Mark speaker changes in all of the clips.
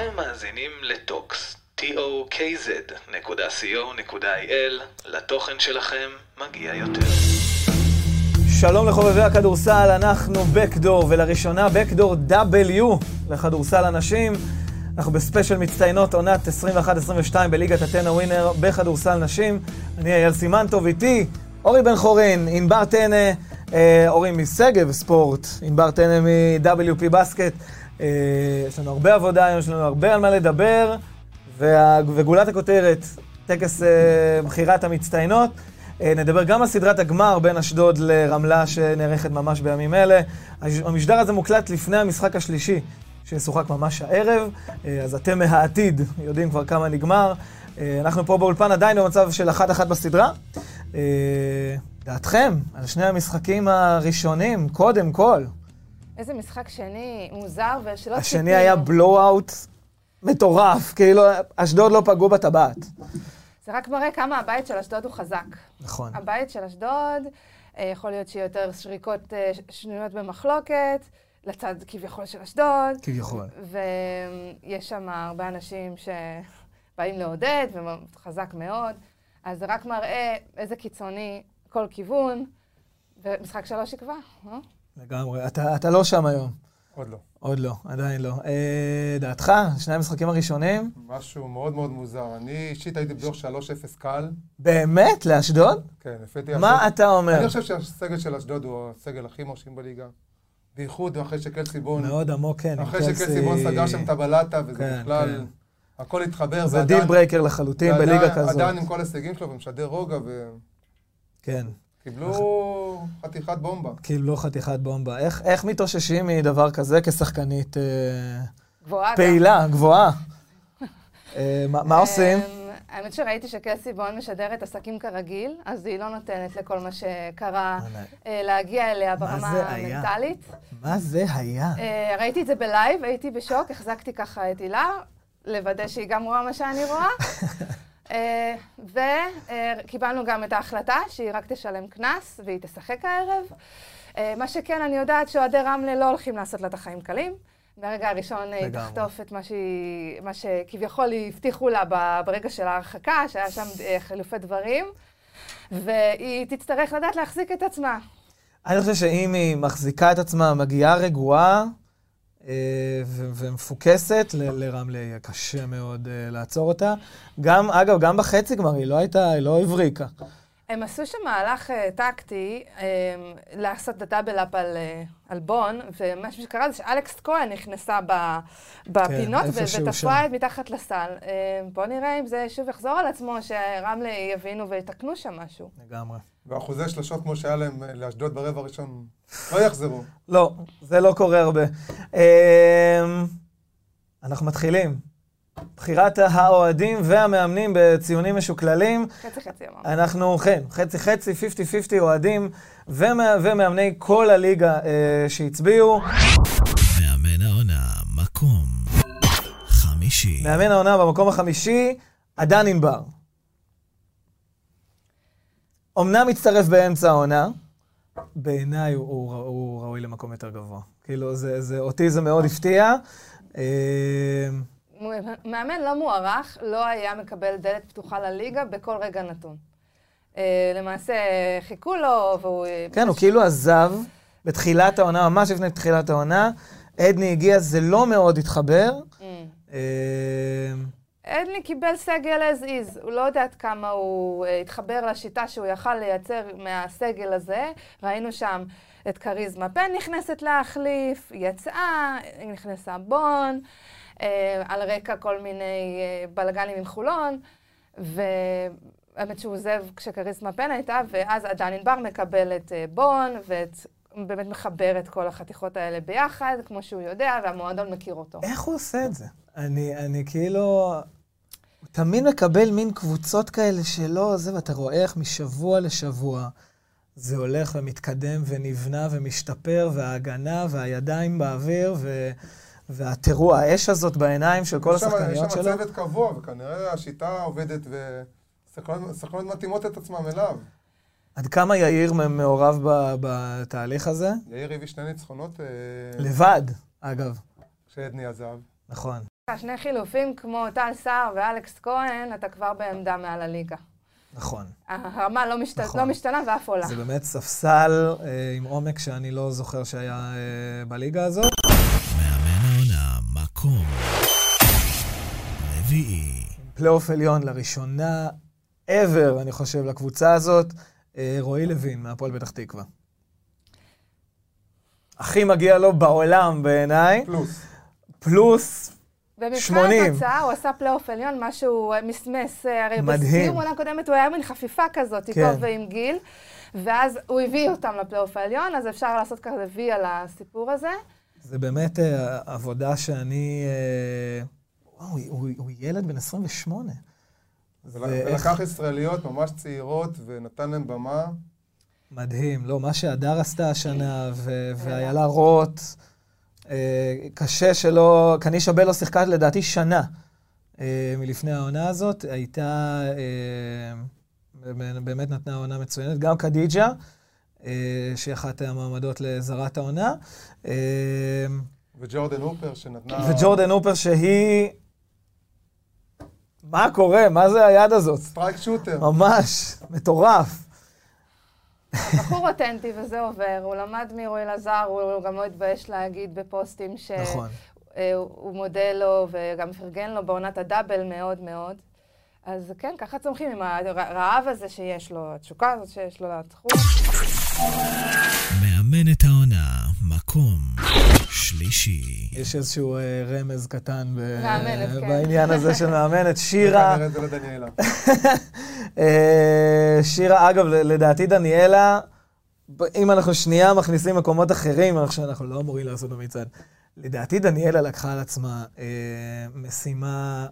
Speaker 1: אתם מאזינים לטוקס, tokz.co.il, לתוכן שלכם מגיע יותר.
Speaker 2: שלום לחובבי הכדורסל, אנחנו Backdoor, ולראשונה Backdoor W לכדורסל הנשים. אנחנו בספיישל מצטיינות עונת 21-22 בליגת אתנה ווינר בכדורסל נשים. אני אייל סימנטוב, איתי אורי בן חורין, ענבר טנא, אה, אורי משגב ספורט, ענבר טנא מ- WP Basket. אה, יש לנו הרבה עבודה היום, יש לנו הרבה על מה לדבר, וה, וגולת הכותרת, טקס אה, בחירת המצטיינות. אה, נדבר גם על סדרת הגמר בין אשדוד לרמלה שנערכת ממש בימים אלה. המשדר הזה מוקלט לפני המשחק השלישי שישוחק ממש הערב, אה, אז אתם מהעתיד יודעים כבר כמה נגמר. אה, אנחנו פה באולפן עדיין במצב של אחת-אחת בסדרה. דעתכם על שני המשחקים הראשונים, קודם כל.
Speaker 3: איזה משחק שני מוזר ושלא ציפינו.
Speaker 2: השני היה בלואו-אאוט מטורף, כאילו אשדוד לא פגעו בטבעת.
Speaker 3: זה רק מראה כמה הבית של אשדוד הוא חזק.
Speaker 2: נכון.
Speaker 3: הבית של אשדוד, אה, יכול להיות שיהיה יותר שריקות אה, שנויות במחלוקת, לצד כביכול של אשדוד.
Speaker 2: כביכול.
Speaker 3: ויש שם הרבה אנשים שבאים לעודד, וחזק מאוד. אז זה רק מראה איזה קיצוני כל כיוון, ומשחק שלוש יקבע, אה?
Speaker 2: לגמרי. אתה, אתה לא שם היום.
Speaker 4: עוד לא.
Speaker 2: עוד לא, עדיין לא. אה, דעתך, שני המשחקים הראשונים?
Speaker 4: משהו מאוד מאוד מוזר. אני אישית הייתי בטוח 3-0 קל.
Speaker 2: באמת? לאשדוד?
Speaker 4: כן, לפי
Speaker 2: מה
Speaker 4: אשדוד.
Speaker 2: אתה אומר?
Speaker 4: אני חושב שהסגל של אשדוד הוא הסגל הכי מרשים בליגה. בייחוד אחרי שקלסי בון,
Speaker 2: מאוד עמוק, כן.
Speaker 4: אחרי שקלסי בון סגר שם את הבלטה, וזה
Speaker 2: כן,
Speaker 4: בכלל,
Speaker 2: כן.
Speaker 4: הכל התחבר.
Speaker 2: זה
Speaker 4: ועדיין-
Speaker 2: deal breaker לחלוטין
Speaker 4: ועדיין-
Speaker 2: בליגה כזאת.
Speaker 4: עדיין עם כל ההישגים שלו, ומשדר רוגע,
Speaker 2: כן.
Speaker 4: וקיבלו חתיכת בומבה.
Speaker 2: לא חתיכת בומבה. איך, איך מתאוששים מדבר כזה כשחקנית אה,
Speaker 3: גבוהה גם.
Speaker 2: פעילה, גבוהה? אה, מה, מה עושים?
Speaker 3: אמ, האמת שראיתי שקלסי בון משדרת עסקים כרגיל, אז היא לא נותנת לכל מה שקרה אה, להגיע אליה ברמה
Speaker 2: זה היה?
Speaker 3: המנטלית.
Speaker 2: מה זה היה?
Speaker 3: אה, ראיתי את זה בלייב, הייתי בשוק, החזקתי ככה את הילה, לוודא שהיא גם רואה מה שאני רואה. וקיבלנו גם את ההחלטה שהיא רק תשלם קנס והיא תשחק הערב. אה, מה שכן, אני יודעת שאוהדי רמלה לא הולכים לעשות לה את החיים קלים. ברגע הראשון היא
Speaker 2: לגמרי.
Speaker 3: תחטוף את מה, שהיא, מה שכביכול הבטיחו לה ברגע של ההרחקה, שהיה שם אה, חילופי דברים, והיא תצטרך לדעת להחזיק את עצמה.
Speaker 2: אני חושב שאם היא מחזיקה את עצמה, מגיעה רגועה אה, ומפוקסת, ל- לרמלה יהיה קשה מאוד אה, לעצור אותה. גם, אגב, גם בחצי גמר היא לא הייתה, היא לא הבריקה.
Speaker 3: הם עשו שם מהלך uh, טקטי, לעשות את הדאבל-אפ על, על בון, ומה שקרה זה שאלכס כהן נכנסה בפינות
Speaker 2: כן,
Speaker 3: ותפרה. את מתחת לסל. בואו נראה אם זה שוב יחזור על עצמו, שרמלה יבינו ויתקנו שם משהו.
Speaker 2: לגמרי.
Speaker 4: ואחוזי שלשות כמו שהיה להם אה, לאשדוד ברבע הראשון, לא יחזרו.
Speaker 2: לא, זה לא קורה הרבה. אה, אנחנו מתחילים. בחירת האוהדים והמאמנים בציונים משוקללים.
Speaker 3: חצי חצי אמרנו.
Speaker 2: אנחנו, כן, חצי חצי, 50-50 אוהדים ומא, ומאמני כל הליגה אה, שהצביעו.
Speaker 5: מאמן העונה, מקום חמישי.
Speaker 2: מאמן העונה במקום החמישי, עדן ענבר. אמנם הצטרף באמצע העונה, בעיניי הוא, הוא, הוא ראוי למקום יותר גבוה. כאילו, זה, זה, אותי זה מאוד הפתיע. אה,
Speaker 3: מאמן לא מוערך, לא היה מקבל דלת פתוחה לליגה בכל רגע נתון. אה, למעשה חיכו לו, והוא...
Speaker 2: כן, הוא כאילו עזב בתחילת העונה, ממש לפני תחילת העונה. עדני הגיע, זה לא מאוד התחבר. אה,
Speaker 3: אדלי קיבל סגל as is, הוא לא יודע עד כמה הוא uh, התחבר לשיטה שהוא יכל לייצר מהסגל הזה. ראינו שם את כריזמה פן נכנסת להחליף, יצאה, נכנסה בון, uh, על רקע כל מיני uh, בלאגנים עם חולון, והאמת שהוא עוזב כשכריזמה פן הייתה, ואז עדן ענבר מקבל את uh, בון, ואת... באמת מחבר את כל החתיכות האלה ביחד, כמו שהוא יודע, והמועדון מכיר אותו.
Speaker 2: איך הוא עושה את זה? אני, אני כאילו... הוא תמיד מקבל מין קבוצות כאלה שלא, זה, ואתה רואה איך משבוע לשבוע זה הולך ומתקדם ונבנה ומשתפר, וההגנה והידיים באוויר, ו... והטירוע, האש הזאת בעיניים של כל השחקניות
Speaker 4: יש שם
Speaker 2: שלו.
Speaker 4: צוות קבוע, וכנראה השיטה עובדת, ושחקנות מתאימות את עצמם אליו.
Speaker 2: עד כמה יאיר מעורב בתהליך הזה?
Speaker 4: יאיר הביא שני ניצחונות אה,
Speaker 2: לבד, אגב.
Speaker 4: כשעדני עזב.
Speaker 2: נכון.
Speaker 3: שני חילופים כמו טל סער ואלכס כהן, אתה כבר בעמדה מעל הליגה.
Speaker 2: נכון.
Speaker 3: הרמה לא, משת...
Speaker 2: נכון.
Speaker 3: לא משתנה ואף עולה.
Speaker 2: זה באמת ספסל אה, עם עומק שאני לא זוכר שהיה אה, בליגה הזאת.
Speaker 5: מאמן העונה, מקום רביעי.
Speaker 2: פלייאוף עליון לראשונה ever, אני חושב, לקבוצה הזאת, אה, רועי לוין מהפועל פתח תקווה. הכי מגיע לו בעולם בעיניי,
Speaker 4: פלוס.
Speaker 2: פלוס,
Speaker 3: במבחן
Speaker 2: 80.
Speaker 3: התוצאה הוא עשה פלייאוף עליון, מה שהוא אה, מסמס, אה, הרי
Speaker 2: מדהים.
Speaker 3: בסיום עונה קודמת הוא היה מין חפיפה כזאת, איתו
Speaker 2: כן.
Speaker 3: ועם גיל, ואז הוא הביא אותם לפלייאוף העליון, אז אפשר לעשות כזה וי על הסיפור הזה.
Speaker 2: זה באמת אה, עבודה שאני... אה, וואו, הוא, הוא, הוא ילד בן 28.
Speaker 4: ול-
Speaker 2: ואיך-
Speaker 4: ולקח ישראליות ממש צעירות ונתן להן במה.
Speaker 2: מדהים. לא, מה שהדר עשתה השנה, ו- ואיילה רוט, קשה שלא... קנישה בל לא שיחקה לדעתי שנה אה, מלפני העונה הזאת. הייתה... אה, באמת נתנה עונה מצוינת. גם קדיג'ה, אה, שהיא אחת המועמדות לזרת העונה. אה,
Speaker 4: וג'ורדן הופר שנתנה...
Speaker 2: וג'ורדן הופר שהיא... מה קורה? מה זה היד הזאת?
Speaker 4: streak shooter.
Speaker 2: ממש, מטורף.
Speaker 3: בחור אותנטי וזה עובר, הוא למד מרועי לזר, הוא גם לא התבייש להגיד בפוסטים שהוא
Speaker 2: נכון.
Speaker 3: מודה לו וגם פרגן לו בעונת הדאבל מאוד מאוד. אז כן, ככה צומחים עם הרעב הזה שיש לו, התשוקה הזאת שיש לו לתחום.
Speaker 5: מאמנת העונה, מקום שלישי.
Speaker 2: יש איזשהו אה, רמז קטן ב-
Speaker 3: מאמנת, כן.
Speaker 2: בעניין הזה של מאמנת. שירה. אה, שירה, אגב, לדעתי דניאלה, אם אנחנו שנייה מכניסים מקומות אחרים, איך שאנחנו לא אמורים לעשות במצעד, לדעתי דניאלה לקחה על עצמה אה, משימה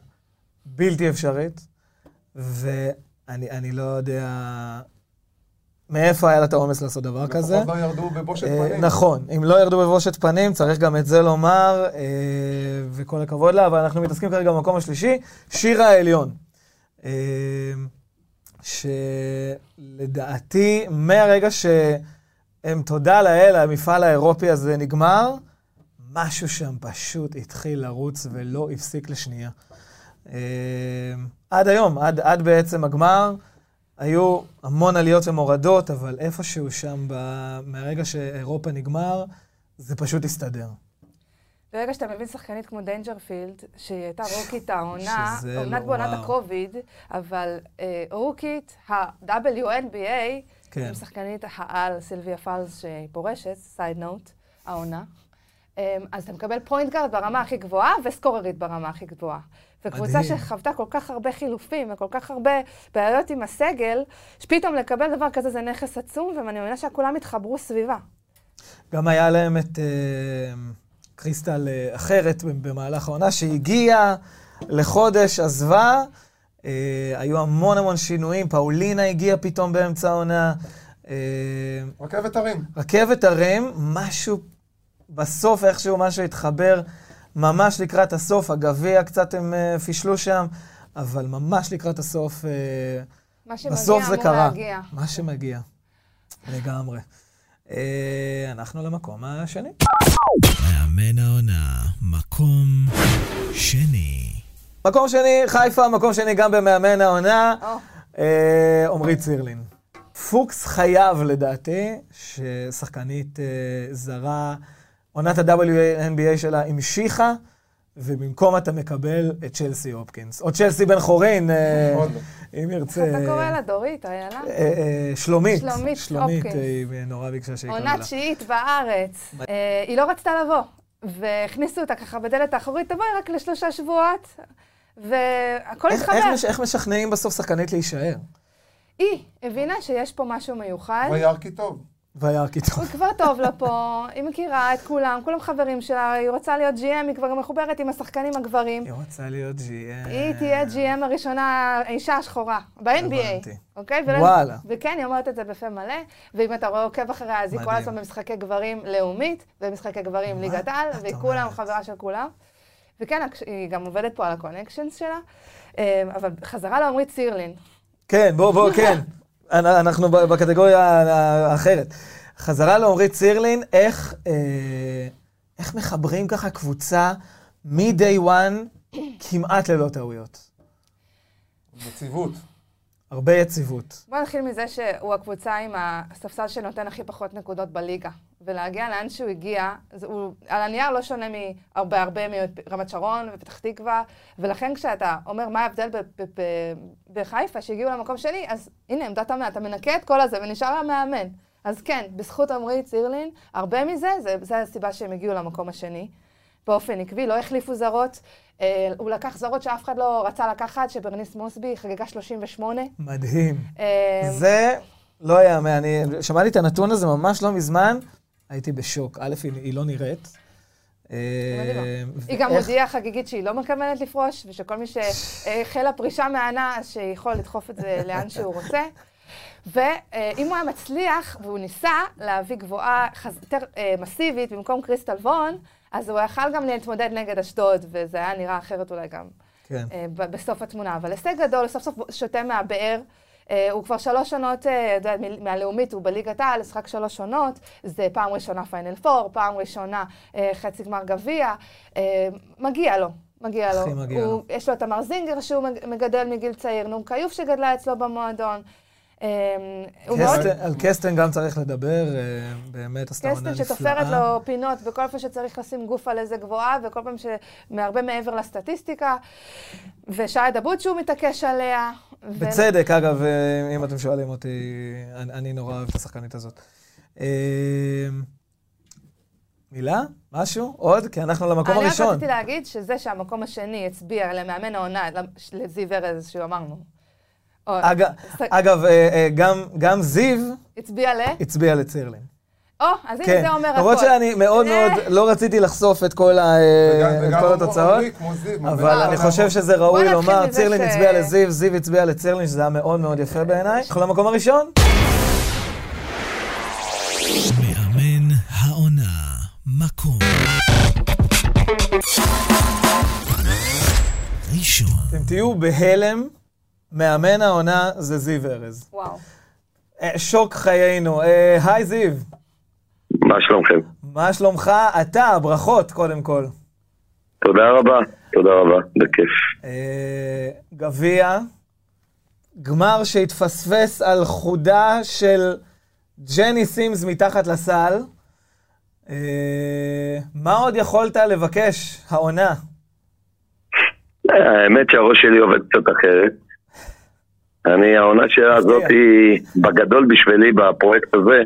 Speaker 2: בלתי אפשרית, ואני אני לא יודע מאיפה היה לה את האומץ לעשות דבר כזה.
Speaker 4: לפחות לא ירדו בבושת
Speaker 2: אה,
Speaker 4: פנים.
Speaker 2: נכון, אם לא ירדו בבושת פנים, צריך גם את זה לומר, אה, וכל הכבוד לה, אבל אנחנו מתעסקים כרגע במקום השלישי, שירה העליון. אה, שלדעתי, מהרגע שהם, תודה לאל, המפעל האירופי הזה נגמר, משהו שם פשוט התחיל לרוץ ולא הפסיק לשנייה. אה, עד היום, עד, עד בעצם הגמר, היו המון עליות ומורדות, אבל איפשהו שם, ב... מהרגע שאירופה נגמר, זה פשוט הסתדר.
Speaker 3: ברגע שאתה מבין שחקנית כמו דיינג'רפילד, שהיא הייתה רוקית העונה, אומנם
Speaker 2: לא-
Speaker 3: בעונת. הקוביד, אבל אה, רוקית ה-WNBA,
Speaker 2: כן.
Speaker 3: עם שחקנית העל סילביה פאולס שהיא פורשת, side note, העונה. אמ, אז אתה מקבל פוינט גארד ברמה הכי גבוהה וסקוררית ברמה הכי גבוהה. וקבוצה
Speaker 2: מדהים.
Speaker 3: שחוותה כל כך הרבה חילופים וכל כך הרבה בעיות עם הסגל, שפתאום לקבל דבר כזה זה נכס עצום, ואני מאמינה שכולם התחברו סביבה.
Speaker 2: גם היה להם את אה, קריסטל אה, אחרת במהלך העונה, שהגיעה לחודש, עזבה. אה, היו המון המון שינויים, פאולינה הגיעה פתאום באמצע העונה. אה,
Speaker 4: רכבת הרים.
Speaker 2: רכבת הרים, משהו בסוף איכשהו משהו התחבר ממש לקראת הסוף, הגביע קצת הם אה, פישלו שם, אבל ממש לקראת הסוף,
Speaker 3: מה שמגיע
Speaker 2: בסוף זה
Speaker 3: אמור
Speaker 2: קרה.
Speaker 3: להגיע.
Speaker 2: מה שמגיע, לגמרי. אה, אנחנו למקום השני.
Speaker 5: מאמן העונה, מקום שני.
Speaker 2: מקום שני, חיפה, מקום שני גם במאמן העונה,
Speaker 3: או,
Speaker 2: אה, עמרי צירלין. פוקס חייב לדעתי, ששחקנית אה, זרה, עונת ה-WNBA שלה המשיכה, ובמקום אתה מקבל את צ'לסי הופקינס. או צ'לסי בן חורין, אה,
Speaker 4: לא.
Speaker 2: אם
Speaker 3: איך
Speaker 2: ירצה.
Speaker 3: אתה קורא לה? דורית, איילה?
Speaker 2: אה, אה, שלומית.
Speaker 3: שלומית
Speaker 2: שלומית,
Speaker 3: הופקינס.
Speaker 2: אה, היא נורא ביקשה שיקראו
Speaker 3: עונה
Speaker 2: לה.
Speaker 3: תשיעית בארץ. היא לא רצתה לבוא, והכניסו אותה ככה בדלת האחורית, תבואי רק לשלושה שבועות, והכל
Speaker 2: איך-
Speaker 3: התחבר.
Speaker 2: איך מש- איך משכנעים בסוף שחקנית להישאר?
Speaker 3: היא הבינה שיש פה משהו מיוחד.
Speaker 4: וירקי טוב.
Speaker 2: וירקי טוב.
Speaker 3: היא כבר טוב לה פה, היא מכירה את כולם, כולם חברים שלה, היא רוצה להיות GM, היא כבר מחוברת עם השחקנים הגברים.
Speaker 2: היא רוצה להיות GM.
Speaker 3: היא תהיה GM הראשונה, האישה השחורה, ב-NBA,
Speaker 2: הבנתי.
Speaker 3: אוקיי? ולא-
Speaker 2: וואלה.
Speaker 3: וכן, היא אומרת את זה בפה מלא, ואם אתה רואה עוקב אחריה, אז היא כל. הזמן במשחקי גברים לאומית, ובמשחקי גברים ליגת על, והיא? כולם חברה של כולם. וכן, היא גם עובדת פה על הקונקשנס שלה, אה, אבל חזרה לעמרי צירלין.
Speaker 2: כן, בוא, בוא, כן. אנ- אנחנו בקטגוריה האחרת. חזרה לעמרי צירלין, איך, אה, איך מחברים ככה קבוצה מ-day one כמעט ללא טעויות.
Speaker 4: יציבות.
Speaker 2: הרבה יציבות.
Speaker 3: בוא נתחיל מזה שהוא הקבוצה עם הספסל שנותן הכי פחות נקודות בליגה. ולהגיע לאן שהוא הגיע, זה, הוא על הנייר לא שונה מהרבה הרבה מרמת שרון ופתח תקווה, ולכן כשאתה אומר מה ההבדל בחיפה שהגיעו למקום שני, אז הנה עמדת המאמן, אתה מנקה את כל הזה ונשאר המאמן. אז כן, בזכות עמרי צירלין, הרבה מזה, זה, זה הסיבה שהם הגיעו למקום השני. באופן עקבי, לא החליפו זרות. אה, הוא לקח זרות שאף אחד לא רצה לקחת, שברניס מוסבי חגגה 38.
Speaker 2: מדהים.
Speaker 3: אה,
Speaker 2: זה לא יאמן. אני שמעתי את הנתון הזה ממש לא מזמן, הייתי בשוק. א', היא, היא לא נראית. אה,
Speaker 3: היא גם הודיעה חגיגית שהיא לא מתכוונת לפרוש, ושכל מי שהחלה פרישה מהענה, שיכול לדחוף את זה לאן שהוא רוצה. ואם הוא היה מצליח, והוא ניסה להביא גבוהה יותר מסיבית במקום קריסטל וון, אז הוא יכל גם להתמודד נגד אשדוד, וזה היה נראה אחרת אולי גם
Speaker 2: כן.
Speaker 3: אה, ב- בסוף התמונה. אבל הישג גדול, סוף סוף שותה מהבאר. אה, הוא כבר שלוש עונות, אה, יודע, מ- מהלאומית, הוא בליגת העל, משחק שלוש עונות. זה פעם ראשונה פיינל פור, פעם ראשונה אה, חצי גמר גביע. אה, מגיע לו, מגיע לו.
Speaker 2: מגיע
Speaker 3: הוא,
Speaker 2: לו.
Speaker 3: יש לו את תמר זינגר שהוא מג- מגדל מגיל צעיר, נום כיוף שגדלה אצלו במועדון.
Speaker 2: קסטן- על קסטן גם צריך לדבר, אה, באמת עשתה עונה
Speaker 3: קסטן
Speaker 2: נפלאה.
Speaker 3: שתופרת לו פינות בכל פעם שצריך לשים גוף על איזה גבוהה, וכל פעם שהרבה מעבר לסטטיסטיקה. ושי דבוט שהוא מתעקש עליה.
Speaker 2: בצדק, אגב, אה, אם אתם שואלים אותי, אני, נורא אוהב את השחקנית הזאת. אה, מילה? משהו? עוד? כי אנחנו למקום
Speaker 3: אני רק
Speaker 2: הראשון.
Speaker 3: רציתי להגיד שזה שהמקום השני הצביע למאמן העונה, לזיו ארז, שהוא אמרנו.
Speaker 2: אגב, אה, אה, גם, זיו
Speaker 3: הצביע ל...
Speaker 2: הצביע לצירלין.
Speaker 3: או, אז הנה
Speaker 2: כן,
Speaker 3: זה אומר הכול.
Speaker 2: למרות שאני מאוד
Speaker 3: אה.
Speaker 2: מאוד לא רציתי לחשוף את כל, ה,
Speaker 4: וגם-
Speaker 2: את
Speaker 4: וגם
Speaker 2: כל
Speaker 4: עמרי,
Speaker 2: התוצאות, אבל אני. חושב שזה ראוי לומר, צירלין
Speaker 3: ש-
Speaker 2: הצביע לזיו, זיו הצביע לצירלין, שזה היה מאוד מאוד יפה בעיניי. אנחנו למקום הראשון?
Speaker 5: מאמן העונה, מקום. ראשון,
Speaker 2: אתם תהיו בהלם, מאמן העונה זה זיו ארז.
Speaker 3: וואו.
Speaker 2: אה, שוק חיינו. אה, היי זיו,
Speaker 6: מה שלומכם?
Speaker 2: מה שלומך? אתה, ברכות קודם כל.
Speaker 6: תודה רבה, תודה רבה, בכיף.
Speaker 2: אה, גביע, גמר שהתפספס על חודה של ג'ני סימס מתחת לסל. מה עוד יכולת לבקש העונה?
Speaker 6: האמת שהראש שלי עובד קצת אחרת. אני, העונה שלה הזאת היא, בגדול בשבילי, בפרויקט הזה,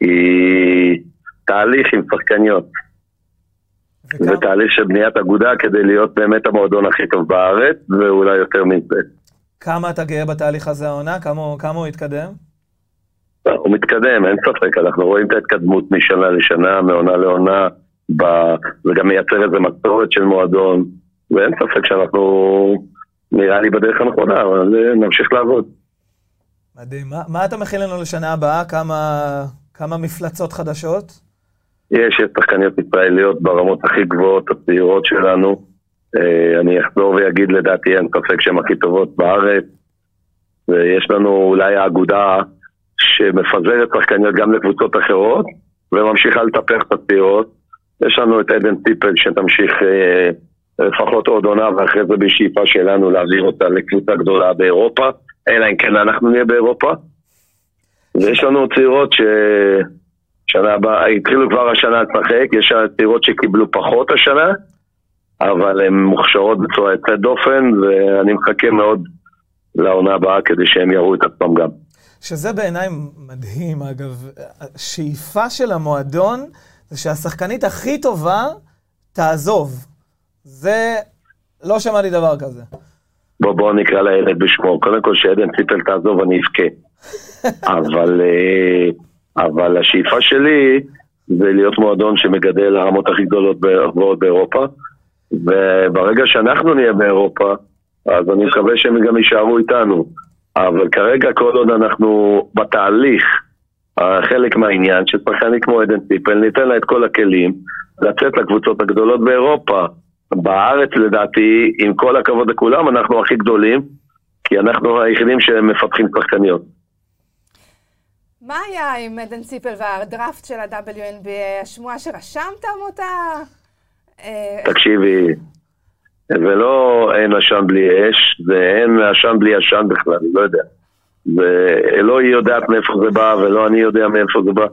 Speaker 6: היא תהליך עם שחקניות. זה תהליך של בניית אגודה כדי להיות באמת המועדון הכי טוב בארץ, ואולי יותר מזה.
Speaker 2: כמה אתה גאה בתהליך הזה העונה? כמה כמה הוא התקדם?
Speaker 6: הוא מתקדם, אין ספק, אנחנו רואים את ההתקדמות משנה לשנה, מעונה לעונה, ב... זה גם מייצר איזה מסורת של מועדון, ואין ספק שאנחנו, נראה לי בדרך הנכונה, אבל נמשיך לעבוד.
Speaker 2: מדהים. מה, מה אתה מכין לנו לשנה הבאה? כמה, כמה מפלצות חדשות?
Speaker 6: יש יש שחקניות ישראליות ברמות הכי גבוהות, הצעירות שלנו. אה, אני אחזור ואגיד, לדעתי אין ספק שהן הכי טובות בארץ. ויש לנו אולי האגודה שמפזרת שחקניות גם לקבוצות אחרות, וממשיכה לטפח את הצעירות. יש לנו את עדן טיפל שתמשיך אה, לפחות עוד עונה, ואחרי זה בשאיפה שלנו להעביר אותה לקבוצה גדולה באירופה, אלא אם כן אנחנו נהיה באירופה. ויש לנו צעירות ש... שנה הבאה, התחילו כבר השנה לשחק, יש צעירות שקיבלו פחות השנה, אבל הן מוכשרות בצורה יוצאת דופן, ואני מחכה מאוד לעונה הבאה כדי שהם יראו את עצמם גם.
Speaker 2: שזה בעיניי מדהים, אגב. השאיפה של המועדון זה שהשחקנית הכי טובה תעזוב. זה... לא שמעתי דבר כזה.
Speaker 6: בוא, בוא נקרא לילד בשמו. קודם כל שעדן ציפל תעזוב, אני אבכה. אבל, אה, אבל השאיפה שלי זה להיות מועדון שמגדל לרמות הכי גדולות גבוהות באירופה, וברגע שאנחנו נהיה באירופה, אז אני מקווה שהם גם יישארו איתנו. אבל כרגע, כל עוד אנחנו בתהליך, חלק מהעניין, ששחקנית כמו עדן ציפל, ניתן לה את כל הכלים לצאת לקבוצות הגדולות באירופה. בארץ, לדעתי, עם כל הכבוד לכולם, אנחנו הכי גדולים, כי אנחנו היחידים שמפתחים שחקניות.
Speaker 3: מה היה עם עדן ציפל והדראפט של ה-WNBA? השמועה שרשמתם אותה? אה,
Speaker 6: תקשיבי, ולא אין עשן בלי אש, זה אין עשן בלי עשן בכלל, אני לא יודע. ולא היא יודעת מאיפה זה בא, ולא אני יודע מאיפה זה בא,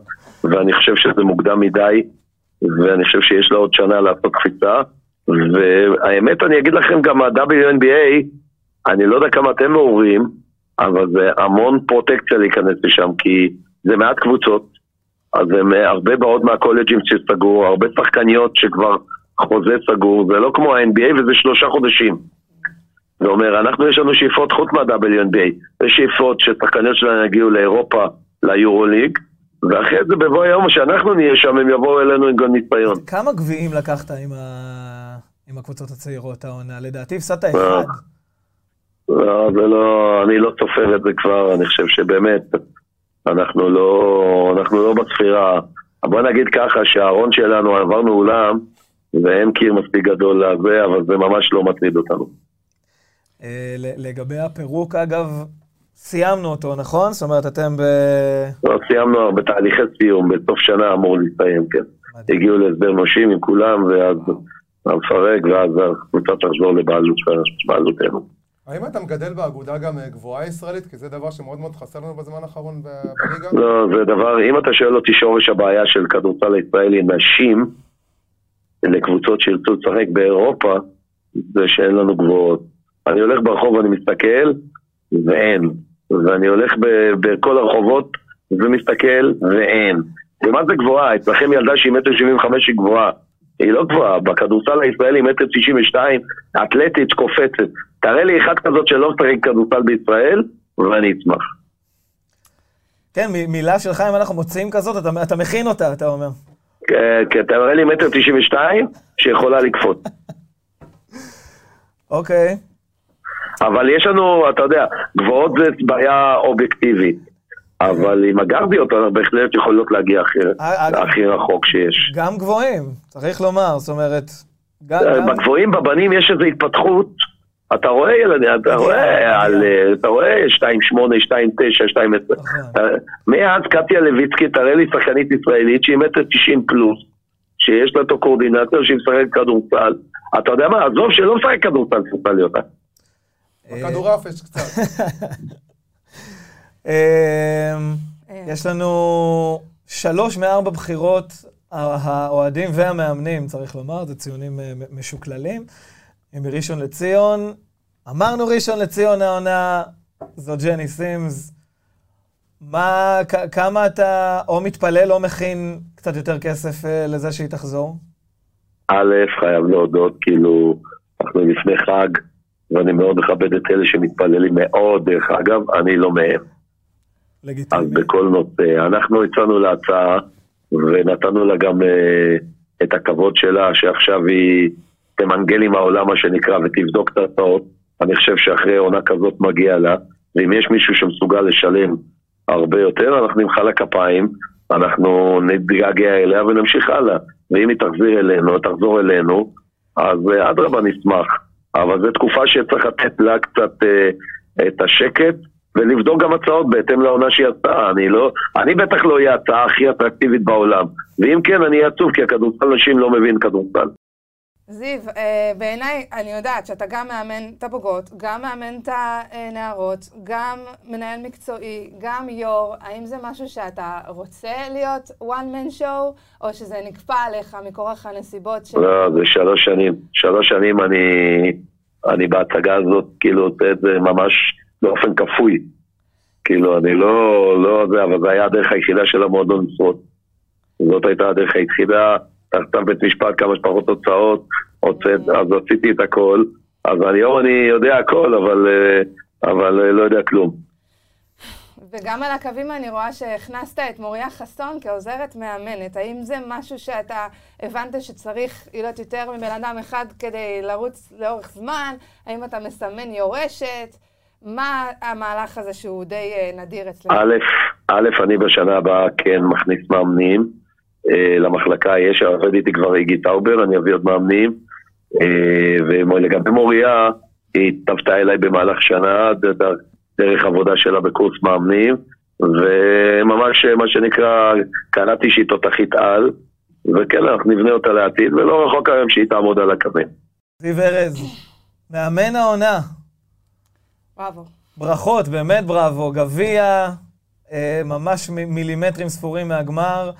Speaker 6: ואני חושב שזה מוקדם מדי, ואני חושב שיש לה עוד שנה לעשות קפיצה. והאמת, אני אגיד לכם, גם ה-WNBA, אני לא יודע כמה אתם מעורבים, אבל זה המון פרוטקציה להיכנס לשם, כי זה מעט קבוצות, אז הם אה, הרבה באות מהקולג'ים שסגור, הרבה שחקניות שכבר חוזה סגור, זה לא כמו ה-NBA וזה שלושה חודשים. זה אומר, אנחנו יש לנו שאיפות חוץ מה-WNBA, יש שאיפות ששחקניות שלנו יגיעו לאירופה, ליורוליג, ואחרי זה בבוא היום שאנחנו נהיה שם, הם יבואו אלינו עם גול ניסיון.
Speaker 2: כמה גביעים לקחת עם, ה... עם הקבוצות הצעירות העונה? לדעתי הפסדת
Speaker 6: אה.
Speaker 2: אחד.
Speaker 6: לא, זה לא, אני לא סופר את זה כבר, אני חושב שבאמת, אנחנו לא, אנחנו לא בספירה. בוא נגיד ככה שהארון שלנו עברנו אולם, ואין קיר מספיק גדול לזה, אבל זה ממש לא מטריד אותנו.
Speaker 2: אה, לגבי הפירוק, אגב, סיימנו אותו, נכון? זאת אומרת, אתם ב...
Speaker 6: לא, סיימנו בתהליכי סיום, בסוף שנה אמור להסתיים, כן.
Speaker 2: מדהים.
Speaker 6: הגיעו להסדר נושים עם כולם, ואז המפרק, ואז הקבוצה תחזור לבעלות בעלותנו.
Speaker 4: האם אתה מגדל באגודה גם אה, גבוהה ישראלית? כי זה דבר שמאוד מאוד חסר לנו בזמן האחרון בליגה.
Speaker 6: לא, זה דבר, אם אתה שואל אותי שורש הבעיה של כדורסל הישראלי נשים, לקבוצות שירצו לשחק באירופה, זה שאין לנו גבוהות. אני הולך ברחוב ואני מסתכל, ואין. ואני הולך בכל הרחובות ומסתכל, ואין. ומה זה גבוהה? אצלכם ילדה שהיא מטר שבעים וחמש היא גבוהה. היא לא גבוהה, בכדורסל הישראלי מטר שישים ושתיים, אתלטית קופצת. תראה לי אחת כזאת שלא משחק כדורסל בישראל, ואני אשמח.
Speaker 2: כן, מילה שלך, אם אנחנו מוצאים כזאת, אתה, אתה מכין אותה, אתה אומר.
Speaker 6: כן, כן, תראה לי מטר תשעים ושתיים שיכולה לקפוץ.
Speaker 2: אוקיי.
Speaker 6: אבל יש לנו, אתה יודע, גבוהות זה בעיה אובייקטיבית. אבל עם הגרדיות אנחנו בהחלט יכולות להגיע הכי,
Speaker 2: אה, אגב-
Speaker 6: הכי רחוק שיש.
Speaker 2: גם גבוהים, צריך לומר, זאת אומרת...
Speaker 6: אה. בגבוהים בבנים יש איזו התפתחות, אתה רואה ילדים, אתה רואה על, אה, אתה רואה 2.8, 2.9, 2.10.
Speaker 2: נכון.
Speaker 6: מאז קטיה לויצקי, תראה לי שחקנית ישראלית שהיא מטר 90 פלוס, שיש לה אותו קואורדינטור שהיא משחקת כדורסל. אתה יודע מה, עזוב שלא משחק כדורסל, צריכה להיות.
Speaker 4: בכדורעף יש קצת.
Speaker 2: אמ,
Speaker 3: אה.
Speaker 2: יש לנו שלוש מארבע בחירות, האוהדים והמאמנים, צריך לומר, זה ציונים אה, משוקללים. הם מראשון לציון. אמרנו ראשון לציון העונה, זו ג'ני סימס. מה, כ- כמה אתה או מתפלל או מכין קצת יותר כסף אה, לזה שהיא תחזור?
Speaker 6: א', חייב להודות, כאילו, אנחנו לפני חג, ואני מאוד מכבד את אלה שמתפללים מאוד, דרך אגב, אני לא מהם. אז
Speaker 2: לגיטימי.
Speaker 6: בכל נושא, אנחנו הצענו לה הצעה, ונתנו לה גם אה, את הכבוד שלה, שעכשיו היא תמנגל עם העולם, מה שנקרא, ותבדוק את ההצעות. אני חושב שאחרי עונה כזאת מגיע לה, ואם יש מישהו שמסוגל לשלם הרבה יותר, אנחנו נמחא לה כפיים, אנחנו נתגעגע אליה ונמשיך הלאה. ואם היא תחזיר אלינו, תחזור אלינו, אז אה, אדרבה נשמח. אבל זו תקופה שצריך לתת לה קצת אה, את השקט, ולבדוק גם הצעות בהתאם לעונה שהיא עשתה. אני לא, אני בטח לא אהיה ההצעה הכי אטרקטיבית בעולם. ואם כן, אני אהיה עצוב, כי הכדורסל נשים לא מבין כדורסל.
Speaker 3: זיו, אה, בעיניי, אני יודעת שאתה גם מאמן את הבוגרות, גם מאמן את הנערות, גם מנהל מקצועי, גם יו"ר. האם זה משהו שאתה רוצה להיות one man show, או שזה נקפא עליך מכורח הנסיבות של...
Speaker 6: לא, זה שלוש שנים. שלוש שנים אני, אני בהצגה הזאת, כאילו, עושה את זה ממש באופן כפוי. כאילו, אני לא, לא זה, אבל זה היה הדרך היחידה של המועדון לשרוד. זאת הייתה הדרך היחידה, תחתיו בית משפט, כמה שפחות הוצאות, הוצאת, אז עשיתי את הכל. אז היום אני יודע הכל, אבל, אה, אבל אה, לא יודע כלום.
Speaker 3: וגם על הקווים אני רואה שהכנסת את מוריה חסון כעוזרת מאמנת. האם זה משהו שאתה הבנת שצריך להיות יותר מבן אדם אחד כדי לרוץ לאורך זמן? האם אתה מסמן יורשת? מה המהלך הזה שהוא די אה, נדיר אצלך?
Speaker 6: א', א', אני בשנה הבאה כן מכניס מאמנים. אה, למחלקה יש, עובד איתי כבר איגי טאובר, אני אביא עוד מאמנים. אה, ולגבי מוריה, היא התלוותה אליי במהלך שנה, דרך עבודה שלה בקורס מאמנים, וממש, מה שנקרא, קלטתי שהיא תותחית על, וכן, אנחנו נבנה אותה לעתיד, ולא רחוק היום שהיא תעמוד על הקווים.
Speaker 2: זיו ארז, מאמן העונה.
Speaker 3: בראבו.
Speaker 2: ברכות, באמת בראבו. גביע, אה, ממש מילימטרים ספורים מהגמר.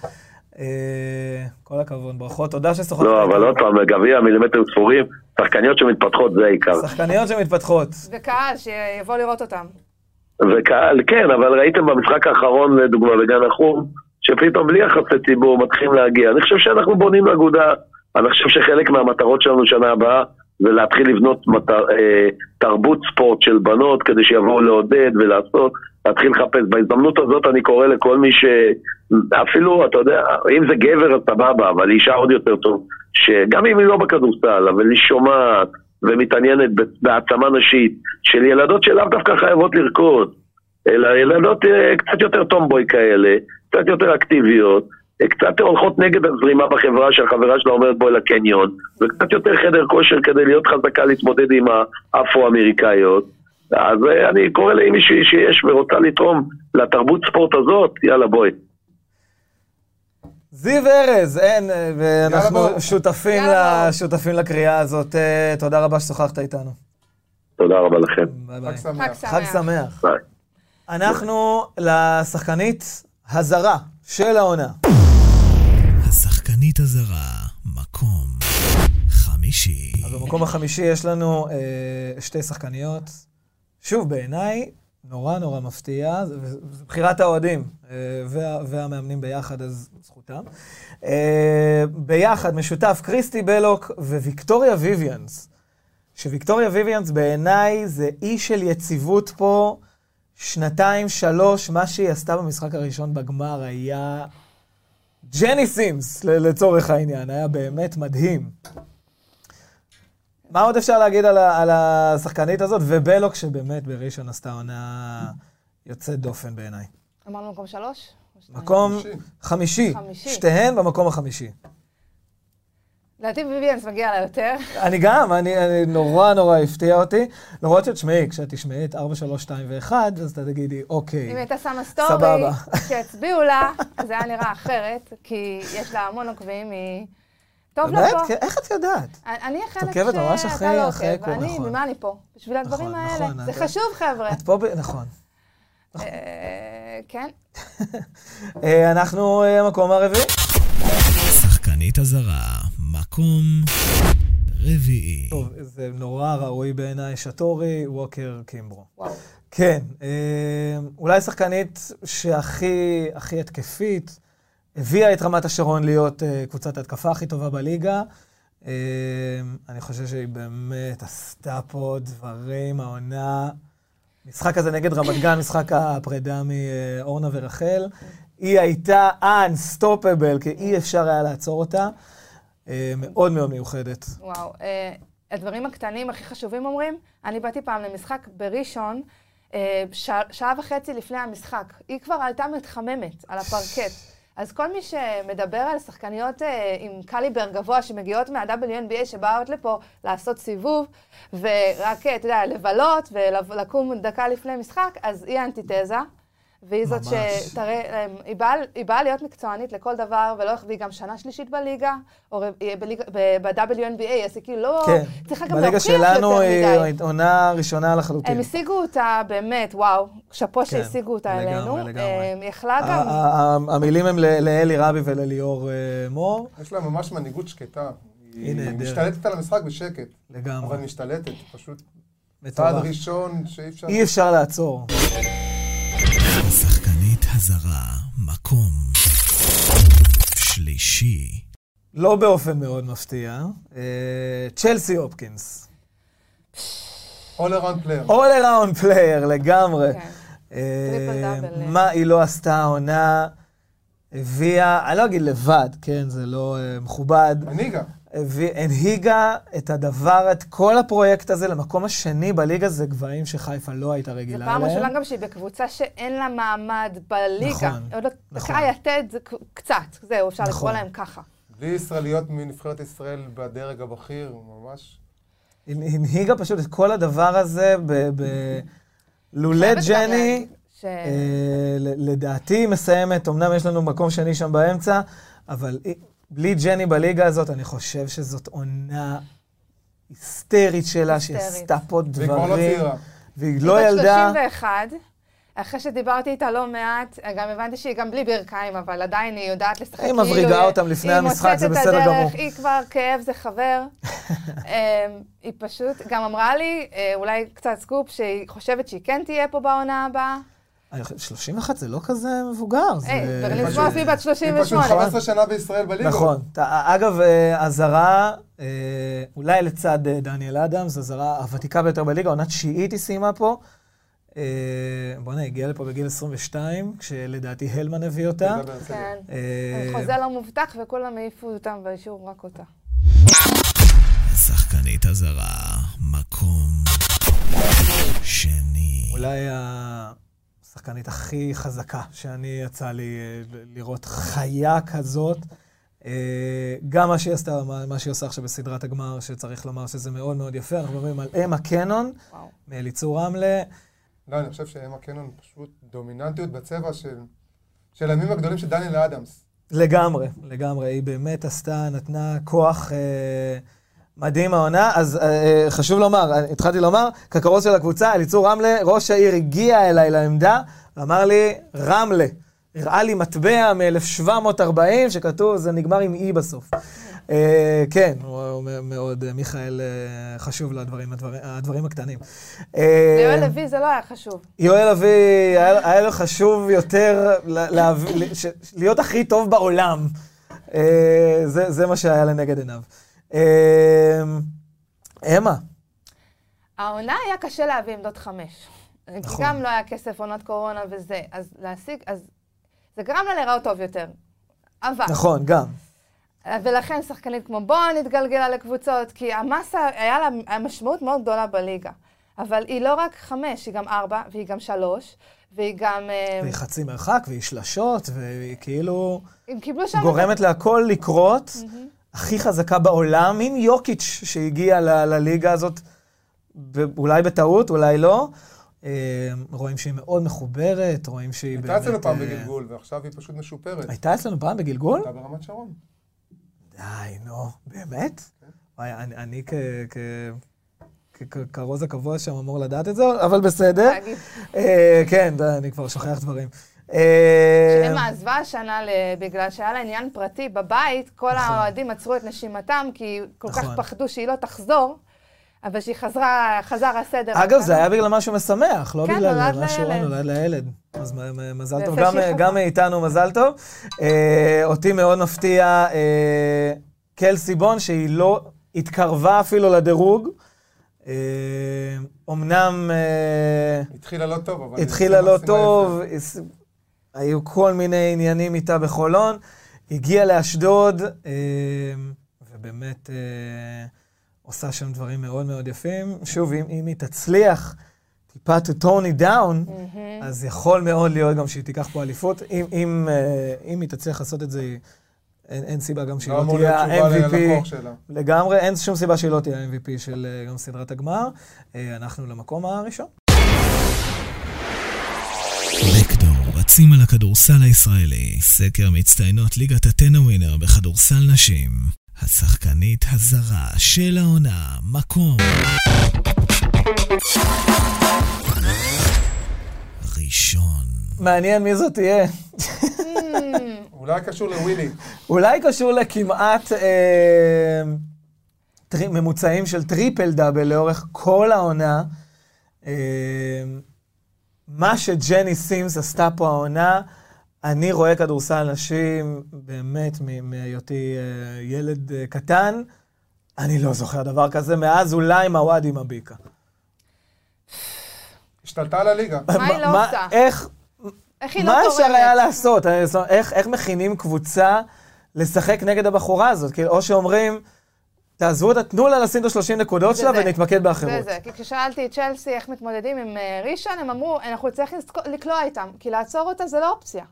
Speaker 2: אה, כל הכבוד, ברכות. תודה ששוחחת.
Speaker 6: לא, אבל. עוד פעם, גביע מילימטרים ספורים, שחקניות שמתפתחות זה העיקר.
Speaker 2: שחקניות שמתפתחות.
Speaker 3: וקהל שיבוא לראות אותם.
Speaker 6: וקהל, כן, אבל ראיתם במשחק האחרון, לדוגמה, בגן החום, שפתאום בלי יחסי ציבור מתחילים להגיע. אני חושב שאנחנו בונים אגודה, אני חושב שחלק מהמטרות שלנו שנה הבאה זה להתחיל לבנות מטר, אה, תרבות ספורט של בנות כדי שיבואו לעודד ולעשות, להתחיל לחפש. בהזדמנות הזאת אני קורא לכל מי ש... אפילו, אתה יודע, אם זה גבר אז סבבה, אבל אישה עוד יותר טוב, שגם אם היא לא בכדורסל, אבל היא שומעת ומתעניינת בהעצמה נשית של ילדות שלאו דווקא חייבות לרקוד, אלא ילדות אה, קצת יותר טומבוי כאלה, קצת יותר אקטיביות, אה, קצת הולכות נגד הזרימה בחברה שהחברה שלה אומרת בואי לקניון, וקצת יותר חדר כושר כדי להיות חזקה להתמודד עם האפרו-אמריקאיות. אז אה, אני קורא לאם מישהי שיש ורוצה לתרום לתרבות ספורט הזאת, יאללה בואי.
Speaker 2: זיו ארז, אין, אה, ואנחנו
Speaker 4: יאללה.
Speaker 2: שותפים,
Speaker 3: יאללה,
Speaker 2: ל- שותפים לקריאה הזאת. אה, תודה רבה ששוחחת איתנו.
Speaker 6: תודה רבה לכם.
Speaker 2: ביי ביי.
Speaker 4: חג שמח.
Speaker 3: חג
Speaker 2: חג
Speaker 3: שמח.
Speaker 2: שמח.
Speaker 6: ביי.
Speaker 2: אנחנו לשחקנית הזרה של העונה.
Speaker 5: השחקנית הזרה, מקום חמישי.
Speaker 2: אז במקום החמישי יש לנו אה, שתי שחקניות. שוב, בעיניי, נורא נורא מפתיע, זה- בחירת האוהדים אה, וה, והמאמנים ביחד, אז זכותם. אה, ביחד, משותף, קריסטי בלוק וויקטוריה ויביאנס. שוויקטוריה ויביאנס בעיניי זה אי של יציבות פה, שנתיים, שלוש, מה שהיא עשתה במשחק הראשון בגמר היה ג'ני סימס, לצורך העניין, היה באמת מדהים. מה עוד אפשר להגיד על, ה- על השחקנית הזאת? ובלוק, שבאמת בראשון עשתה עונה יוצאת דופן בעיניי.
Speaker 3: אמרנו מקום שלוש?
Speaker 2: מקום
Speaker 4: חמישי.
Speaker 2: חמישי. שתיהן במקום החמישי.
Speaker 3: לדעתי ביביאנס מגיע לה יותר.
Speaker 2: אני גם, אני, אני נורא נורא הפתיע אותי. למרות שתשמעי, כשאת תשמעי את 4, 3, 2 ו-1, אז אתה תגידי, אוקיי.
Speaker 3: אם הייתה שמה סטורי,
Speaker 2: סבבה.
Speaker 3: שהצביעו לה, זה היה נראה אחרת, כי יש לה המון עוקבים, היא... טוב לה
Speaker 2: באמת?
Speaker 3: פה.
Speaker 2: כן, איך את יודעת?
Speaker 3: אני החלק
Speaker 2: עוקבת ממש אחרי-
Speaker 3: שאתה לא
Speaker 2: אחרי
Speaker 3: עוקב,
Speaker 2: כל-
Speaker 3: אני,
Speaker 2: נכון.
Speaker 3: ממה אני פה? בשביל הדברים
Speaker 2: נכון,
Speaker 3: האלה.
Speaker 2: נכון,
Speaker 3: זה
Speaker 2: את-
Speaker 3: חשוב, חבר'ה.
Speaker 2: את פה ב... נכון.
Speaker 3: אה, כן.
Speaker 2: אה, אנחנו אה, המקום הרביעי.
Speaker 5: השחקנית הזרה, מקום רביעי.
Speaker 2: טוב, זה נורא ראוי בעיניי, שטורי, ווקר, קימברו.
Speaker 3: וואו.
Speaker 2: כן, אה, אולי שחקנית שהכי הכי התקפית, הביאה את רמת השרון להיות אה, קבוצת ההתקפה הכי טובה בליגה. אה, אני חושב שהיא באמת עשתה פה דברים, העונה... משחק הזה נגד רמת גן, משחק הפרידה מאורנה ורחל. היא הייתה unstoppable, כי אי אפשר היה לעצור אותה. אה, מאוד מאוד מיוחדת.
Speaker 3: וואו. הדברים הקטנים הכי חשובים אומרים, אני באתי פעם למשחק בראשון, שע- שעה וחצי לפני המשחק. היא כבר הייתה מתחממת על הפרקט. אז כל מי שמדבר על שחקניות אה, עם קליבר גבוה שמגיעות מה-WNBA שבאות לפה לעשות סיבוב, ורק, אה, אתה יודע, לבלות ולקום דקה לפני משחק, אז היא האנטיתזה. והיא זאת. שתראה להם, היא באה, היא באה להיות מקצוענית לכל דבר, ולא, והיא גם שנה שלישית בליגה, או בליגה- ב-WNBA, אז היא כאילו לא,
Speaker 2: כן,
Speaker 3: צריכה גם
Speaker 2: בליגה
Speaker 3: להוכיח יותר
Speaker 2: שלנו היא
Speaker 3: מדי.
Speaker 2: עונה ראשונה לחלוטין.
Speaker 3: הם השיגו אותה באמת, וואו, שאפו שהשיגו אותה
Speaker 2: כן, לגמרי,
Speaker 3: אלינו.
Speaker 2: לגמרי.
Speaker 3: אה, היא יכלה גם,
Speaker 2: המילים הם לאלי רבי ולליאור אה, מור.
Speaker 4: יש לה ממש מנהיגות שקטה.
Speaker 2: היא.
Speaker 4: משתלטת על המשחק בשקט.
Speaker 2: לגמרי.
Speaker 4: אבל משתלטת, פשוט צעד
Speaker 2: מטורף.
Speaker 4: ראשון שאי אפשר...
Speaker 2: אי אפשר לעצור.
Speaker 5: השחקנית הזרה, מקום שלישי.
Speaker 2: לא באופן מאוד מפתיע. אה, צ'לסי הופקינס.
Speaker 4: All around player.
Speaker 2: All around player לגמרי.
Speaker 3: כן.
Speaker 2: אה,
Speaker 3: דאבל.
Speaker 2: מה היא לא עשתה העונה? הביאה, אני לא אגיד לבד, כן, זה לא אה, מכובד.
Speaker 4: מנהיגה.
Speaker 2: הביא- הנהיגה את הדבר, את כל הפרויקט הזה למקום השני בליגה, זה גבהים שחיפה לא הייתה
Speaker 3: זו
Speaker 2: רגילה
Speaker 3: פעם
Speaker 2: אליהם.
Speaker 3: ראשונה גם שהיא בקבוצה שאין לה מעמד בליגה.
Speaker 2: נכון,
Speaker 3: עוד לא-
Speaker 2: נכון.
Speaker 3: דקה יתד זה קצת, זהו, אפשר לקרוא
Speaker 2: נכון.
Speaker 3: להם ככה.
Speaker 4: בלי ישראליות מנבחרת ישראל בדרג הבכיר, ממש.
Speaker 2: היא הנהיגה פשוט את כל הדבר הזה ב... ב- לולא
Speaker 3: חייבת גם
Speaker 2: ג'ני,
Speaker 3: ש-
Speaker 2: אה, ל- לדעתי היא מסיימת, אמנם יש לנו מקום שני שם באמצע, אבל היא- בלי ג'ני בליגה הזאת, אני חושב שזאת עונה היסטרית שלה, שהיא
Speaker 3: היסטרית.
Speaker 2: עשתה פה
Speaker 4: והיא כבר לא
Speaker 2: דברים,
Speaker 4: צעירה.
Speaker 2: והיא
Speaker 3: היא
Speaker 2: לא
Speaker 3: בת
Speaker 2: ילדה.
Speaker 3: 31, אחרי שדיברתי איתה לא מעט, גם הבנתי שהיא גם בלי ברכיים, אבל עדיין היא יודעת לשחק.
Speaker 2: היא
Speaker 3: כאילו
Speaker 2: מבריגה אותם לפני המשחק, זה
Speaker 3: היא מוצאת
Speaker 2: בסדר
Speaker 3: את
Speaker 2: גמור.
Speaker 3: הדרך, היא כבר כאב זה חבר. אמ, היא פשוט גם אמרה לי, אה, אולי קצת סקופ, שהיא חושבת שהיא כן תהיה פה בעונה הבאה.
Speaker 2: אני חושב, 31 זה לא כזה מבוגר.
Speaker 3: היי, סמוס היא בת
Speaker 4: היא פשוט
Speaker 3: 38.
Speaker 4: 15 שנה בישראל בליגות.
Speaker 2: נכון. אגב, אה, הזרה, אה, אולי לצד אה, דניאל אדמס, הזרה הוותיקה ביותר בליגה, עונה תשיעית היא סיימה פה. אה, בוא'נה, הגיעה לפה בגיל 22, כשלדעתי הלמן הביא אותה.
Speaker 3: כן.
Speaker 2: אה,
Speaker 3: חוזה לא מובטח וכולם העיפו אותם והשאירו רק אותה.
Speaker 5: השחקנית הזרה, מקום שני.
Speaker 2: אולי השחקנית הכי חזקה שאני יצא לי אה, לראות חיה כזאת. אה, גם מה שהיא עשתה, מה- מה שהיא עושה עכשיו בסדרת הגמר, שצריך לומר שזה מאוד מאוד יפה. אנחנו מדברים על אמה קנון. מאליצור רמלה.
Speaker 4: לא, אני חושב שאמה קנון פשוט דומיננטיות בצבע של, של הימים הגדולים של דניאל אדמס.
Speaker 2: לגמרי, לגמרי. היא באמת עשתה, נתנה כוח אה, מדהים העונה. אז אה, חשוב לומר, אה, התחלתי לומר, ככרוז של הקבוצה, אליצור רמלה, ראש העיר הגיע אליי לעמדה, ואמר לי, רמלה. הראה לי מטבע מ-1740, שכתוב, זה נגמר עם אי בסוף. אה, כן, הוא אומר מאוד, אה, מיכאל אה, חשוב לו הדברים, הדברים, הדברים הקטנים. אה,
Speaker 3: ליואל לוי זה לא היה חשוב.
Speaker 2: יואל אבי, היה, היה לו חשוב יותר להיות הכי טוב בעולם. אה, זה, זה מה שהיה לנגד עיניו. אה, אמה,
Speaker 3: העונה היה קשה להביא עמדות חמש. כי
Speaker 2: נכון.
Speaker 3: גם לא היה כסף עונת קורונה וזה. אז להשיג, אז זה גרם לה להיראות טוב יותר. אבל,
Speaker 2: נכון, גם.
Speaker 3: ולכן שחקנית כמו בון התגלגלה לקבוצות, כי המסה, היה לה משמעות מאוד גדולה בליגה. אבל היא לא רק חמש, היא גם ארבע, והיא גם שלוש, והיא גם... אה,
Speaker 2: והיא חצי מרחק, והיא שלשות, והיא כאילו
Speaker 3: הם קיבלו שם...
Speaker 2: גורמת להכל לקרות. הכי חזקה בעולם, עם יוקיץ' שהגיע ל- לליגה הזאת, ב- אולי בטעות, אולי לא. אה, רואים שהיא מאוד מחוברת, רואים שהיא באמת...
Speaker 4: הייתה אצלנו פעם
Speaker 2: אה,
Speaker 4: בגלגול, ועכשיו היא פשוט משופרת.
Speaker 2: הייתה אצלנו פעם בגלגול?
Speaker 4: הייתה ברמת שרון.
Speaker 2: די, נו, באמת? וואי, אני, אני כ... כ... כ- כ- כרוז הקבוע שם אמור לדעת את זה, אבל בסדר. אה, כן, די, אני כבר שוכח דברים. אה,
Speaker 3: שאמה עזבה השנה בגלל שהיה לה עניין פרטי בבית, כל האוהדים עצרו את נשימתם, כי כל כך
Speaker 2: נכון.
Speaker 3: פחדו שהיא לא תחזור, אבל שהיא חזרה, חזר הסדר.
Speaker 2: אגב, זה היה בגלל משהו משמח, לא
Speaker 3: כן,
Speaker 2: בגלל משהו רע. נולד לילד. אז מזל טוב. גם-. מאיתנו מזל טוב. אה, אותי מאוד מפתיע אה, קלסי בון, שהיא לא התקרבה אפילו לדירוג. אה, אמנם אה,
Speaker 4: התחילה לא טוב, אבל...
Speaker 2: התחילה לא טוב, היו כל מיני עניינים איתה בחולון, הגיעה לאשדוד, אה, ובאמת אה, עושה שם דברים מאוד מאוד יפים. שוב, אם, אם היא תצליח טיפה to tone it down, אז יכול מאוד להיות גם שהיא תיקח פה אליפות. אם, אם, אה, אם היא תצליח לעשות את זה, היא- אין, אין סיבה גם שהיא
Speaker 4: לא
Speaker 2: לא תהיה ה-MVP. לגמרי, אין שום סיבה שהיא לא תהיה ה-MVP של אה, גם סדרת הגמר. אה, אנחנו למקום הראשון.
Speaker 5: רצים על הכדורסל הישראלי. סקר מצטיינות ליגת הטנא ווינר בכדורסל נשים. השחקנית הזרה של העונה, מקום. ראשון.
Speaker 2: מעניין מי זאת תהיה.
Speaker 4: אולי קשור לווילי.
Speaker 2: אולי קשור לכמעט אה, טרי, ממוצעים של טריפל דאבל לאורך כל העונה. אה, מה שג'ני סימס עשתה פה העונה, אני רואה כדורסל נשים באמת מהיותי אה, ילד אה, קטן. אני לא זוכר דבר כזה מאז אולי מוואדי מביקה.
Speaker 4: השתלטה על הליגה.
Speaker 3: מה היא לא עושה?
Speaker 2: איך,
Speaker 3: איך היא לא
Speaker 2: מה
Speaker 3: תורמת?
Speaker 2: אפשר היה לעשות? איך, איך מכינים קבוצה לשחק נגד הבחורה הזאת? כאילו, או שאומרים, תעזבו אותה, תנו לה לשים את ה-30 נקודות
Speaker 3: זה
Speaker 2: שלה
Speaker 3: זה.
Speaker 2: ונתמקד
Speaker 3: זה
Speaker 2: באחרות.
Speaker 3: זה, כי כששאלתי את צ'לסי איך מתמודדים עם אה, ראשון, הם אמרו, אנחנו נצטרך לקלוע איתם, כי לעצור אותה זה לא אופציה.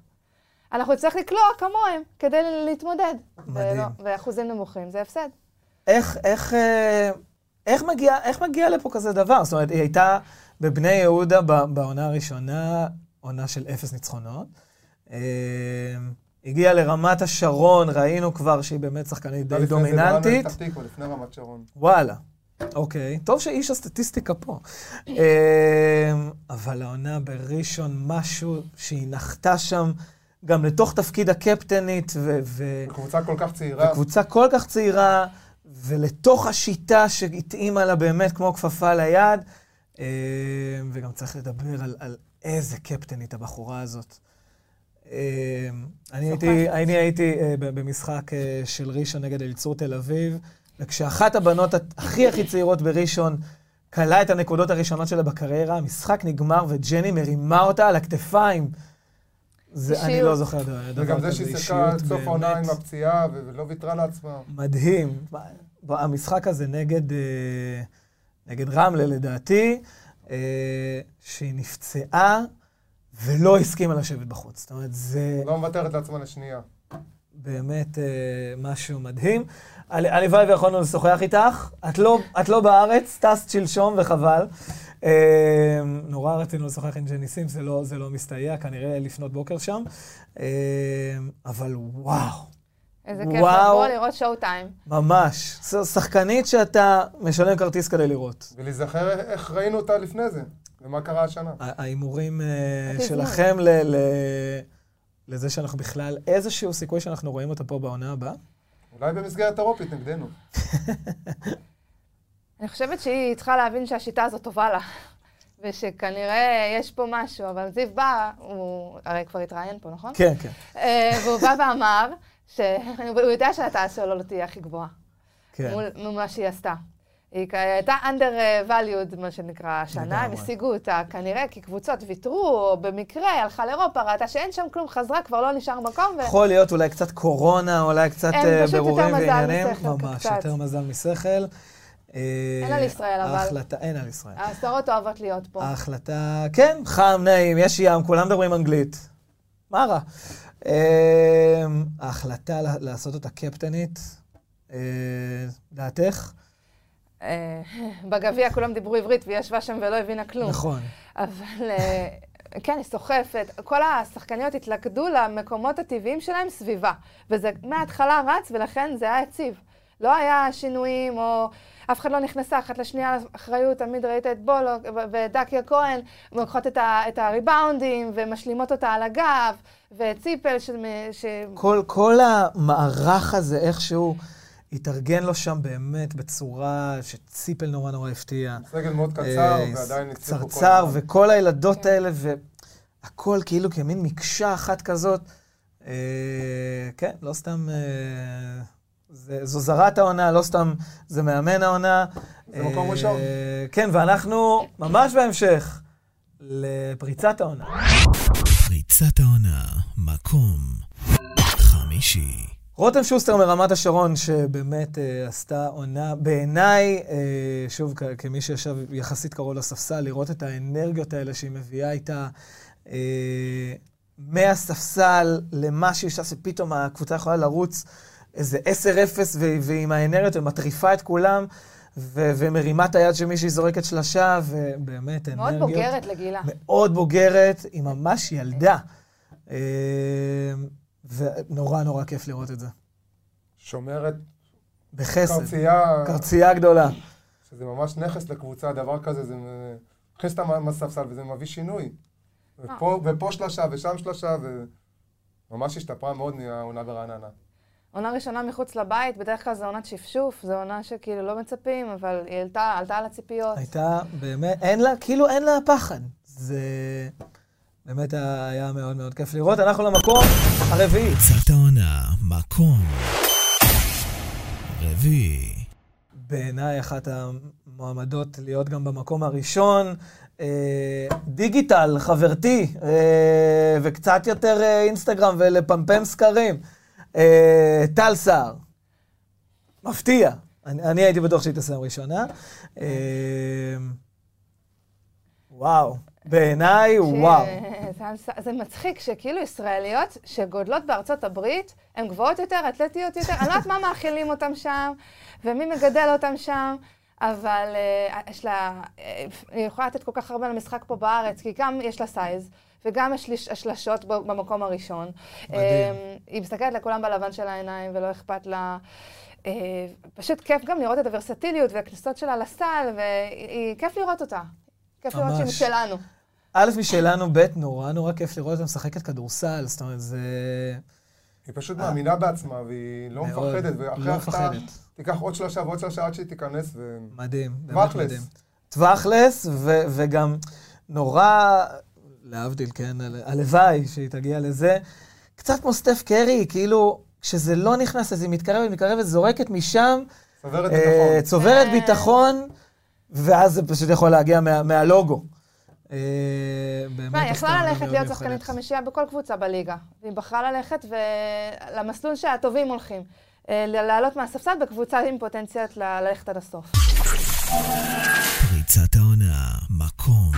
Speaker 3: אנחנו נצטרך לקלוע כמוהם כדי להתמודד.
Speaker 2: מדהים.
Speaker 3: ולא- ואחוזים נמוכים, זה הפסד.
Speaker 2: איך, איך, אה, איך, מגיע, איך מגיע לפה כזה דבר? זאת אומרת, היא הייתה בבני יהודה בעונה הראשונה, עונה של אפס ניצחונות. הגיעה לרמת השרון, ראינו כבר שהיא באמת שחקנית די
Speaker 4: לפני ברעננה
Speaker 2: דומיננטית.
Speaker 4: פתח תקווה, לפני רמת שרון.
Speaker 2: וואלה. אוקיי, טוב שאיש הסטטיסטיקה פה. אה, אבל העונה בראשון, משהו שהיא נחתה שם גם לתוך תפקיד הקפטנית, ו...
Speaker 4: קבוצה כל כך צעירה.
Speaker 2: וקבוצה כל כך צעירה, ולתוך השיטה שהתאימה לה באמת כמו כפפה ליד. אה, וגם צריך לדבר על, על איזה קפטנית הבחורה הזאת. אה, אני הייתי, אני הייתי אה, במשחק אה, של ראשון נגד אליצור תל אביב, וכשאחת הבנות הכי הכי צעירות בראשון כלה את הנקודות הראשונות שלה בקריירה, המשחק נגמר וג'ני מרימה אותה על הכתפיים. זה, אני. לא זוכר דבר
Speaker 4: וגם זה
Speaker 2: כזה,
Speaker 4: שהיא שיחקה עד סוף העונה. עם הפציעה ולא ויתרה לעצמה.
Speaker 2: מדהים. המשחק הזה נגד, נגד רמלה, לדעתי, שהיא נפצעה ולא הסכימה לשבת בחוץ. זאת אומרת, זה
Speaker 4: לא מוותרת לעצמה לשנייה.
Speaker 2: באמת אה, משהו מדהים. הל- הלוואי ויכולנו לשוחח איתך. את לא, את לא בארץ, טסת שלשום וחבל. אה, נורא רצינו לשוחח עם ג'ני סימס, זה לא, זה לא מסתייע, כנראה לפנות בוקר שם. אה, אבל וואו.
Speaker 3: איזה כיף. לבוא לראות שואו טיים.
Speaker 2: ממש. זו שחקנית שאתה משלם כרטיס כדי לראות.
Speaker 4: ולהיזכר איך ראינו אותה לפני זה, ומה קרה השנה.
Speaker 2: ההימורים אה,
Speaker 3: התזמון.
Speaker 2: שלכם ל- ל- לזה שאנחנו בכלל, איזשהו סיכוי שאנחנו רואים אותה פה בעונה הבאה?
Speaker 4: אולי במסגרת אירופית נגדנו.
Speaker 3: אני חושבת שהיא צריכה להבין שהשיטה הזאת טובה לה, ושכנראה יש פה משהו, אבל זיו בא, הוא הרי כבר התראיין פה, נכון?
Speaker 2: כן, כן.
Speaker 3: אה, והוא בא ואמר שהוא יודע שההטעה שלו לא תהיה הכי גבוהה,
Speaker 2: כן.
Speaker 3: מול מה שהיא עשתה. היא הייתה under valued, מה שנקרא, השנה, הם. השיגו אותה כנראה כי קבוצות ויתרו, או במקרה הלכה לאירופה, ראתה שאין שם כלום, חזרה, כבר לא נשאר מקום, ו...
Speaker 2: יכול להיות אולי קצת קורונה, אולי קצת אה,
Speaker 3: מזל
Speaker 2: ועניינים. ממש,
Speaker 3: קצת.
Speaker 2: יותר מזל משכל. אה,
Speaker 3: אין על ישראל, אבל.
Speaker 2: ההחלטה, אין על ישראל.
Speaker 3: הסדרות אוהבות להיות פה.
Speaker 2: ההחלטה, כן, חם, נעים, יש ים, כולם מדברים אנגלית. מה רע? אה, ההחלטה לעשות אותה קפטנית, אה, דעתך?
Speaker 3: אה, בגביע כולם דיברו עברית והיא ישבה שם ולא הבינה כלום.
Speaker 2: נכון.
Speaker 3: אבל אה, כן, היא סוחפת. כל השחקניות התלכדו למקומות הטבעיים שלהם סביבה. וזה מההתחלה רץ, ולכן זה היה יציב. לא היה שינויים, או אף אחד לא נכנסה אחת לשנייה אחריות. תמיד ראית את בולו ודקיה כהן לוקחות את, ה- את הריבאונדים ומשלימות אותה על הגב, וציפל ש... ש...
Speaker 2: כל, כל המערך הזה, איכשהו התארגן לו שם באמת בצורה שציפל נורא נורא הפתיע.
Speaker 4: סגל מאוד קצר,
Speaker 2: אה,
Speaker 4: ועדיין הצליחו כל
Speaker 2: קצרצר. וכל הילדות האלה, והכל כאילו כמין מקשה אחת כזאת. אה, כן, לא סתם... אה, זה, זו זרת העונה, לא סתם זה מאמן העונה.
Speaker 4: זה מקום ראשון.
Speaker 2: כן, ואנחנו ממש בהמשך לפריצת העונה.
Speaker 5: פריצת העונה, מקום חמישי.
Speaker 2: רותם שוסטר מרמת השרון, שבאמת אה, עשתה עונה, בעיניי, אה, שוב, כ- כמי שישב יחסית קרוב לספסל, לראות את האנרגיות האלה שהיא מביאה איתה אה, מהספסל למה שהיא עושה, שפתאום הקבוצה יכולה לרוץ איזה 10-0 ו- ועם האנרגיות ומטריפה את כולם, ו- ומרימה את היד של מישהי זורקת שלשה, ובאמת
Speaker 3: מאוד
Speaker 2: אנרגיות.
Speaker 3: בוגרת לגילה.
Speaker 2: מאוד בוגרת, היא ממש ילדה. אה, ונורא נורא כיף לראות את זה.
Speaker 4: שומרת
Speaker 2: בחסד.
Speaker 4: קרצייה,
Speaker 2: קרצייה גדולה.
Speaker 4: שזה ממש נכס לקבוצה, דבר כזה, זה מכניס אותה מהספסל וזה מביא שינוי. ופה, ופה שלושה ושם שלושה, וממש השתפרה מאוד מהעונה ברעננה.
Speaker 3: עונה ראשונה מחוץ לבית, בדרך כלל זו עונת שפשוף, זו עונה שכאילו לא מצפים, אבל היא עלתה, עלתה על הציפיות.
Speaker 2: הייתה באמת, אין לה, כאילו אין לה פחד. זה באמת היה מאוד מאוד כיף לראות. אנחנו למקום הרביעי.
Speaker 5: פריצת העונה, מקום רביעי.
Speaker 2: בעיניי אחת המועמדות להיות גם במקום הראשון. אה, דיגיטל, חברתי, אה, וקצת יותר אה, אינסטגרם ולפמפם סקרים. טל סער. מפתיע. אני, אני הייתי בטוח שהיא תסיים ראשונה. וואו. בעיניי, וואו.
Speaker 3: זה, זה מצחיק שכאילו ישראליות שגודלות בארצות הברית, הן גבוהות יותר, אתלטיות יותר, אני לא יודעת מה מאכילים אותם שם, ומי מגדל אותם שם, אבל uh, יש לה, uh, היא יכולה לתת כל כך הרבה למשחק פה בארץ, כי גם יש לה סייז, וגם יש לי השלשות במקום הראשון.
Speaker 2: מדהים.
Speaker 3: Um, היא מסתכלת לכולם בלבן של העיניים, ולא אכפת לה. אה, פשוט כיף גם לראות את הוורסטיליות והכניסות שלה לסל, וכיף לראות אותה. כיף לראות שהיא
Speaker 2: ממש.
Speaker 3: משלנו.
Speaker 2: א', משלנו, ב', נורא נורא כיף לראות אותה משחקת כדורסל, זאת אומרת, זה...
Speaker 4: היא פשוט מאמינה בעצמה, והיא לא. מפחדת, ואחרי
Speaker 2: לא מפחדת.
Speaker 4: תיקח עוד שלושה ועוד שלושה עד שהיא תיכנס, ו...
Speaker 2: מדהים, באמת. מדהים. טווחלס, וגם נורא, להבדיל, כן, הל- הלוואי שהיא תגיע לזה, קצת כמו סטף קרי, כאילו, כשזה לא נכנס, אז היא מתקרבת, מתקרבת, זורקת משם,
Speaker 4: צוברת
Speaker 2: אה,
Speaker 4: ביטחון.
Speaker 2: צוברת
Speaker 3: כן.
Speaker 2: ביטחון, ואז זה פשוט יכול להגיע מה- מהלוגו. אה,
Speaker 3: היא יכלה ללכת להיות. שחקנית חמישייה בכל קבוצה בליגה. והיא בחרה ללכת למסלול שהטובים הולכים. אה, לעלות מהספסל בקבוצה עם פוטנציאל ללכת עד הסוף.
Speaker 5: פריצת העונה, מקום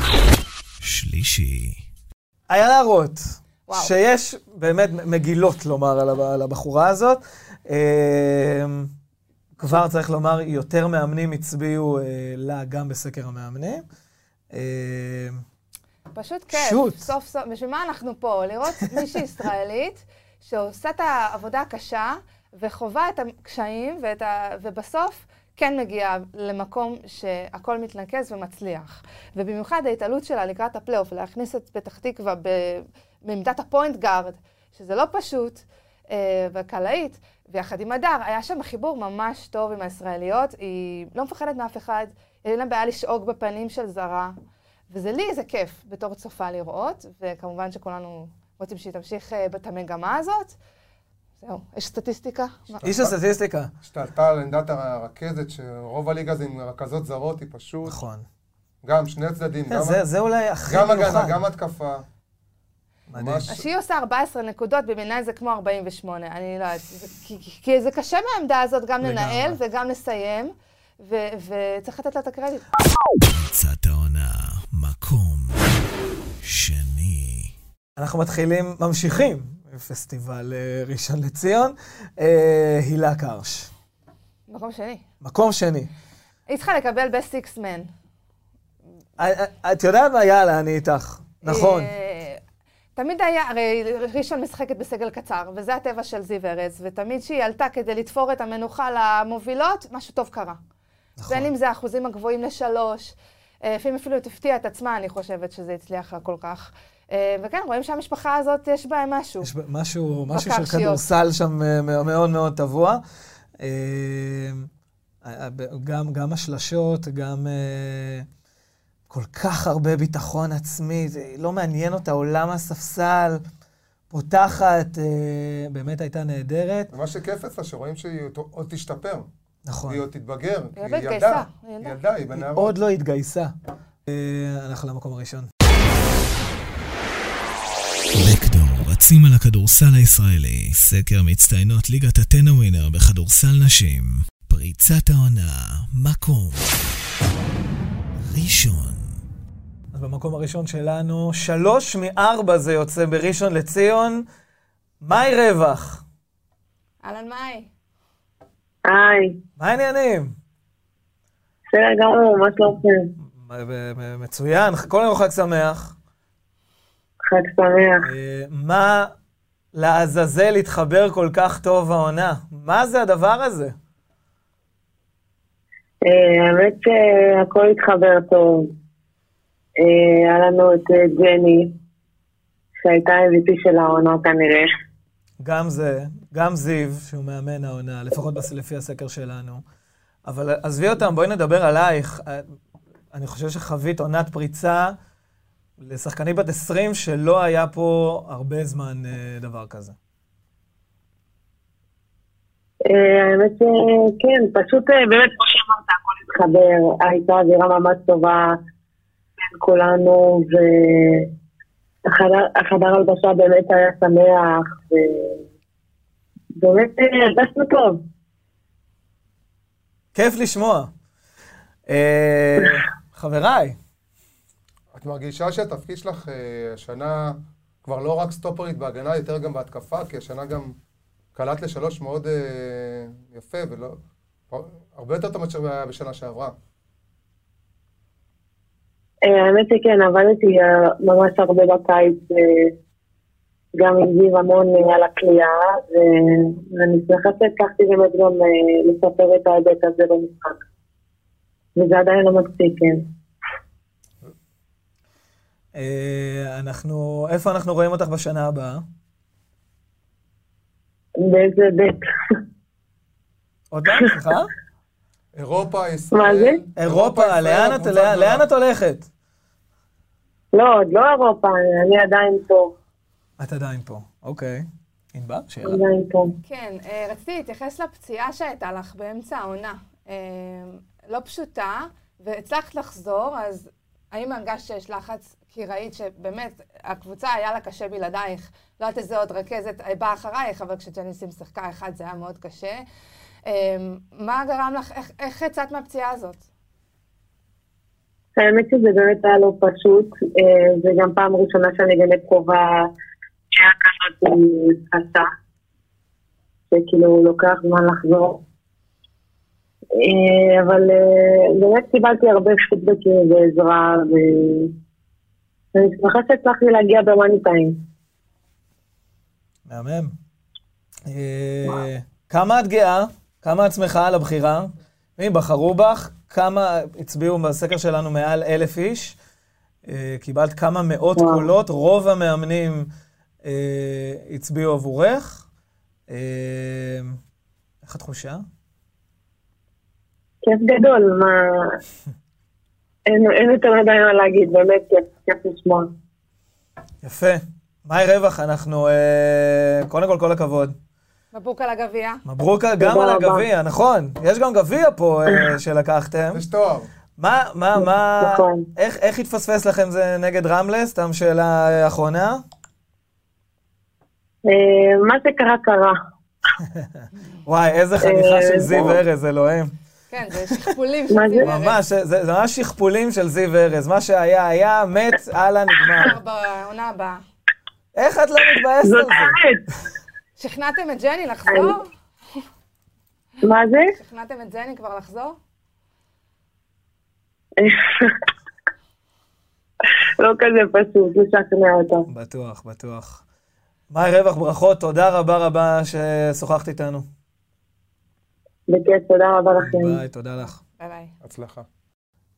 Speaker 5: שלישי.
Speaker 2: איילה רוט. שיש באמת מגילות לומר על הב- על הבחורה הזאת. כבר צריך לומר, יותר מאמנים הצביעו אה, לה גם בסקר המאמנים. אה,
Speaker 3: פשוט כיף.
Speaker 2: שוט.
Speaker 3: סוף סוף, בשביל מה אנחנו פה? לראות מישהי ישראלית שעושה את העבודה הקשה וחווה את הקשיים ואת ה... ובסוף כן מגיעה למקום שהכל מתנקז ומצליח. ובמיוחד ההתעלות שלה לקראת הפלייאוף, להכניס את פתח תקווה. בעמדת הפוינט גארד, שזה לא פשוט, אה, וקלעית, ויחד עם הדר, היה שם חיבור ממש טוב עם הישראליות, היא לא מפחדת מאף אחד, אין לה בעיה לשאוג בפנים של זרה. וזה לי זה כיף בתור צופה לראות, וכמובן שכולנו רוצים שהיא תמשיך אה, את המגמה הזאת. זהו, יש סטטיסטיקה?
Speaker 2: איש הסטטיסטיקה.
Speaker 4: השתלטה על עמדת הרכזת, שרוב הליגה זה עם רכזות זרות, היא פשוט...
Speaker 2: נכון.
Speaker 4: גם שני הצדדים,
Speaker 2: כן,
Speaker 4: גם-
Speaker 2: זה- זה אולי הכי
Speaker 4: גם
Speaker 2: מיוחד.
Speaker 4: הגנה, גם התקפה.
Speaker 2: מדהים.
Speaker 4: ממש-
Speaker 3: שהיא עושה 14 נקודות, בעיניי זה כמו 48. אני לא יודעת, זה- כי, זה קשה מהעמדה הזאת גם. לנהל וגם לסיים, וצריך לתת לה את הקרדיט.
Speaker 5: פריצת העונה, מקום שני.
Speaker 2: אנחנו מתחילים, ממשיכים, פסטיבל אה, ראשון לציון. אה, הילה קרש.
Speaker 3: מקום שני.
Speaker 2: מקום שני.
Speaker 3: היא צריכה לקבל man.
Speaker 2: אה, אה, את יודעת מה? יאללה, אני איתך. נכון.
Speaker 3: תמיד היה, הרי ראשון משחקת בסגל קצר, וזה הטבע של זיו ארז, ותמיד כשהיא עלתה כדי לתפור את המנוחה למובילות, משהו טוב קרה.
Speaker 2: נכון.
Speaker 3: בין אם זה האחוזים הגבוהים לשלוש, אה, לפעמים אפילו תפתיע את עצמה, אני חושבת שזה הצליח לה כל כך. אה, וכן, רואים שהמשפחה הזאת, יש בהם משהו.
Speaker 2: יש ב- משהו, משהו של. כדורסל שם אה, מאוד מאוד טבוע. אה, ב- גם, גם השלשות, גם כל כך הרבה ביטחון עצמי, זה לא מעניין אותה עולם הספסל, פותחת, אה, באמת הייתה נהדרת.
Speaker 4: ומה שכיף אצלה, שרואים שהיא עוד- עוד תשתפר.
Speaker 2: נכון.
Speaker 4: היא עוד תתבגר.
Speaker 3: היא עוד
Speaker 4: היא
Speaker 3: התגייסה,
Speaker 4: ילדה.
Speaker 3: היא
Speaker 4: היא
Speaker 3: ילדה.
Speaker 4: היא
Speaker 2: היא
Speaker 4: בנערות.
Speaker 2: עוד לא התגייסה. אה, אנחנו למקום הראשון.
Speaker 5: בקדור, רצים על הכדורסל הישראלי. סקר מצטיינות ליגת הטנא ווינר בכדורסל נשים. פריצת העונה, מקום ראשון.
Speaker 2: במקום הראשון שלנו, שלוש מארבע זה יוצא בראשון לציון. מאי רווח,
Speaker 3: אהלן מאי.
Speaker 7: היי,
Speaker 2: מה העניינים?
Speaker 7: בסדר גמור, מה שלומכם?
Speaker 2: מצוין, כל יום חג שמח.
Speaker 7: חג שמח.
Speaker 2: אה, מה לעזאזל התחבר כל כך טוב העונה? מה זה הדבר הזה?
Speaker 7: אה, האמת שהכל התחבר טוב. אה, היה לנו את אה, ג'ני, שהייתה MVP של העונה כנראה.
Speaker 2: גם זה, גם זיו, שהוא מאמן העונה, לפחות לפי הסקר שלנו. אבל עזבי אותם, בואי נדבר עלייך. אה, אני חושב שחווית עונת פריצה לשחקנית בת 20 שלא היה פה הרבה זמן דבר כזה.
Speaker 7: האמת שכן, פשוט באמת, כמו שאמרת, הכל התחבר. הייתה אווירה ממש טובה בין כולנו, והחדר הלבשה באמת היה שמח, ובאמת הרגשנו טוב.
Speaker 2: כיף לשמוע. אה, חבריי,
Speaker 4: את מרגישה שהתפקיד שלך אה, השנה כבר לא רק סטופרית בהגנה, יותר גם בהתקפה, כי השנה גם קלט לשלוש מאוד אה, יפה, ולא... הרבה יותר טוב מאשר בשנה שעברה.
Speaker 7: אה, האמת שכן, עבדתי אה, ממש הרבה בקיץ, אה,
Speaker 8: גם עם זיו המון על הכלייה, ואני שמחה שהצלחתי באמת גם לספר את ההיבט הזה במשחק. וזה עדיין לא מספיק, כן.
Speaker 2: אנחנו, איפה אנחנו רואים אותך בשנה הבאה?
Speaker 8: באיזה בית.
Speaker 2: עוד פעם, סליחה?
Speaker 4: אירופה, ישראל.
Speaker 8: מה זה?
Speaker 2: אירופה. לאן את הולכת?
Speaker 8: לא, עוד לא אירופה, אני עדיין פה.
Speaker 2: את עדיין פה, אוקיי. ענבר, שאלה.
Speaker 8: עדיין פה.
Speaker 3: כן, אה, רציתי להתייחס לפציעה שהייתה לך באמצע העונה. אה, לא פשוטה, והצלחת לחזור, אז האם הרגשת שיש לחץ? כי ראית שבאמת, הקבוצה היה לה קשה בלעדייך. לא יודעת איזה עוד רכזת אה, באה אחרייך, אבל כשג'ניסים שיחקה אחד זה היה מאוד קשה. מה גרם לך, איך, איך יצאת מהפציעה הזאת?
Speaker 8: האמת שזה באמת היה לא פשוט, אה, זה גם פעם ראשונה שאני באמת חווה שהיה כזאת קשה, שכאילו לוקח זמן לחזור. אה, אבל אה, באמת קיבלתי הרבה פידבקים ועזרה, ואני שמחה שהצלחתי להגיע במאני טיים.
Speaker 2: מהמם. כמה את גאה? כמה את שמחה על הבחירה? מי בחרו בך? כמה הצביעו בסקר שלנו מעל אלף איש? אה, קיבלת כמה מאות
Speaker 8: וואו.
Speaker 2: קולות, רוב המאמנים אה, הצביעו עבורך. אה, איך התחושה?
Speaker 8: כיף גדול, מה... אין, אין יותר מדי מה להגיד, באמת כיף, כיף לשמוע.
Speaker 2: יפה. מאי רווח, אנחנו... אה, קודם כל, כל הכבוד.
Speaker 3: מברוק על הגביע.
Speaker 2: מברוק גם על. הגביע, נכון. יש גם גביע פה אה, שלקחתם.
Speaker 4: יש תואר.
Speaker 2: מה, מה, מה,
Speaker 8: נכון.
Speaker 2: איך, איך התפספס לכם זה נגד רמלה? סתם שאלה אה, אחרונה.
Speaker 8: אה, מה שקרה קרה.
Speaker 2: וואי, איזה חניכה של זיו. ארז, אלוהים.
Speaker 3: כן, זה שכפולים של
Speaker 8: מה זה?
Speaker 3: זיו ארז.
Speaker 2: ממש, זה, זה ממש שכפולים של זיו ארז. מה שהיה, היה, מת, הלאה, נגמר.
Speaker 3: בעונה הבאה.
Speaker 2: איך את לא מתבאסת
Speaker 8: זאת
Speaker 2: על זה?
Speaker 8: האמת.
Speaker 3: שכנעתם את ג'ני לחזור?
Speaker 8: מה זה?
Speaker 3: שכנעתם את ג'ני כבר לחזור?
Speaker 8: לא כזה פשוט לשכנע אותה.
Speaker 2: בטוח, בטוח. מאי רווח, ברכות, תודה רבה רבה ששוחחת איתנו.
Speaker 8: בכיף, תודה רבה לכם.
Speaker 2: ביי, תודה לך.
Speaker 3: ביי ביי.
Speaker 4: הצלחה.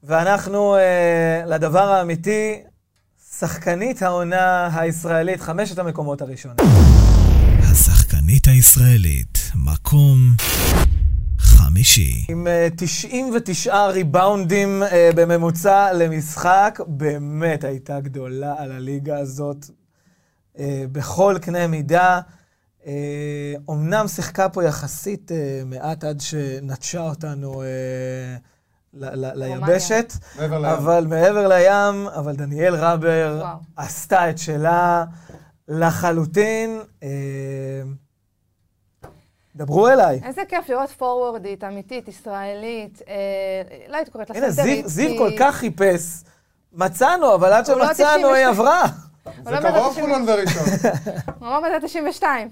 Speaker 2: ואנחנו אה, לדבר האמיתי, שחקנית העונה הישראלית, חמשת המקומות הראשונים.
Speaker 5: השחקנית הישראלית, מקום חמישי.
Speaker 2: עם אה, 99 ריבאונדים אה, בממוצע למשחק, באמת הייתה גדולה על הליגה הזאת אה, בכל קנה מידה. אה, אומנם שיחקה פה יחסית אה, מעט עד שנטשה אותנו אה, ליבשת. אבל מעבר לים, אבל דניאל רבר. עשתה את שלה לחלוטין. אה, דברו אליי.
Speaker 3: איזה כיף לראות פורוורדית, אמיתית, ישראלית. אה, לא הייתי קוראת לה
Speaker 2: הנה, זיו,
Speaker 3: סנטרית,
Speaker 2: זיו
Speaker 3: כי-
Speaker 2: כל כך חיפש. מצאנו, אבל עד
Speaker 3: לא
Speaker 2: שמצאנו,
Speaker 3: 92.
Speaker 2: היא עברה.
Speaker 4: זה
Speaker 3: לא
Speaker 4: קרוב חולון וראשון.
Speaker 3: הוא לא מטר 92.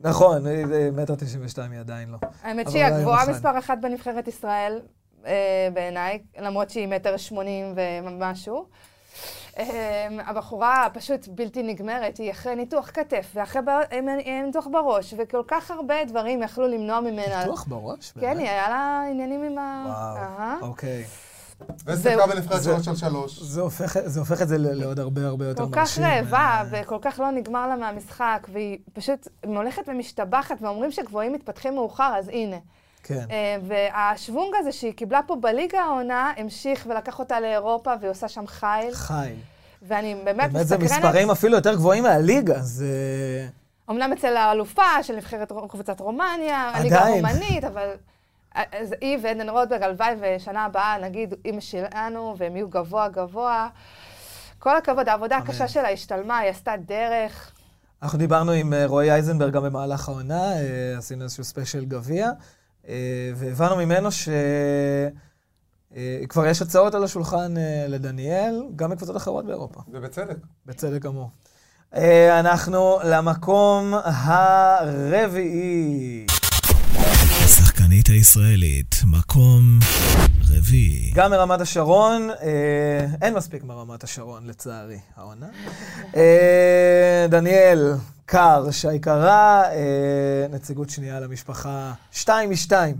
Speaker 2: נכון, היא מטר תשעים ושתיים היא עדיין לא.
Speaker 3: האמת שהיא הגבוהה. מספר אחת בנבחרת ישראל, אה, בעיניי, למרות שהיא מטר שמונים ומשהו. אה, הבחורה פשוט בלתי נגמרת, היא אחרי ניתוח כתף, ואחרי ניתוח בראש, וכל כך הרבה דברים יכלו למנוע ממנה.
Speaker 2: ניתוח בראש?
Speaker 3: כן? היא היה לה עניינים עם ה...
Speaker 2: וואו, אוקיי.
Speaker 4: ושיחקה בנבחרת
Speaker 2: זה-
Speaker 4: שלוש על שלוש.
Speaker 2: זה הופך- זה הופך את זה לעוד הרבה הרבה יותר
Speaker 3: כל
Speaker 2: מרשים.
Speaker 3: כך רעבה, וכל כך לא נגמר לה מהמשחק, והיא פשוט הולכת ומשתבחת, ואומרים שגבוהים מתפתחים מאוחר, אז הנה.
Speaker 2: כן.
Speaker 3: אה, והשוונג הזה שהיא קיבלה פה בליגה העונה, המשיך ולקח אותה לאירופה, והיא עושה שם חיל,
Speaker 2: חי.
Speaker 3: ואני באמת
Speaker 2: באמת זה
Speaker 3: מסקרנת.
Speaker 2: מספרים אפילו יותר גבוהים מהליגה, זה...
Speaker 3: אמנם אצל האלופה של נבחרת קבוצת רומניה, הליגה. הרומנית, אבל... אז היא ועדן רוטברג, הלוואי ושנה הבאה, נגיד, אימא שלנו, והם יהיו גבוה גבוה. כל הכבוד, העבודה
Speaker 2: אמן.
Speaker 3: הקשה שלה השתלמה, היא עשתה דרך.
Speaker 2: אנחנו דיברנו עם אה, רועי אייזנברג גם במהלך העונה, אה, עשינו איזשהו ספיישל גביע, אה, והבנו ממנו שכבר יש הצעות על השולחן אה, לדניאל, גם מקבוצות אחרות באירופה,
Speaker 4: ובצדק.
Speaker 2: בצדק גמור. אה, אנחנו למקום הרביעי.
Speaker 5: השחקנית הישראלית, מקום רביעי.
Speaker 2: גם מרמת השרון, אה, אין מספיק מרמת השרון, לצערי, העונה. אה, דניאל קר, שי קרה, אה, נציגות שנייה למשפחה, שתיים משתיים.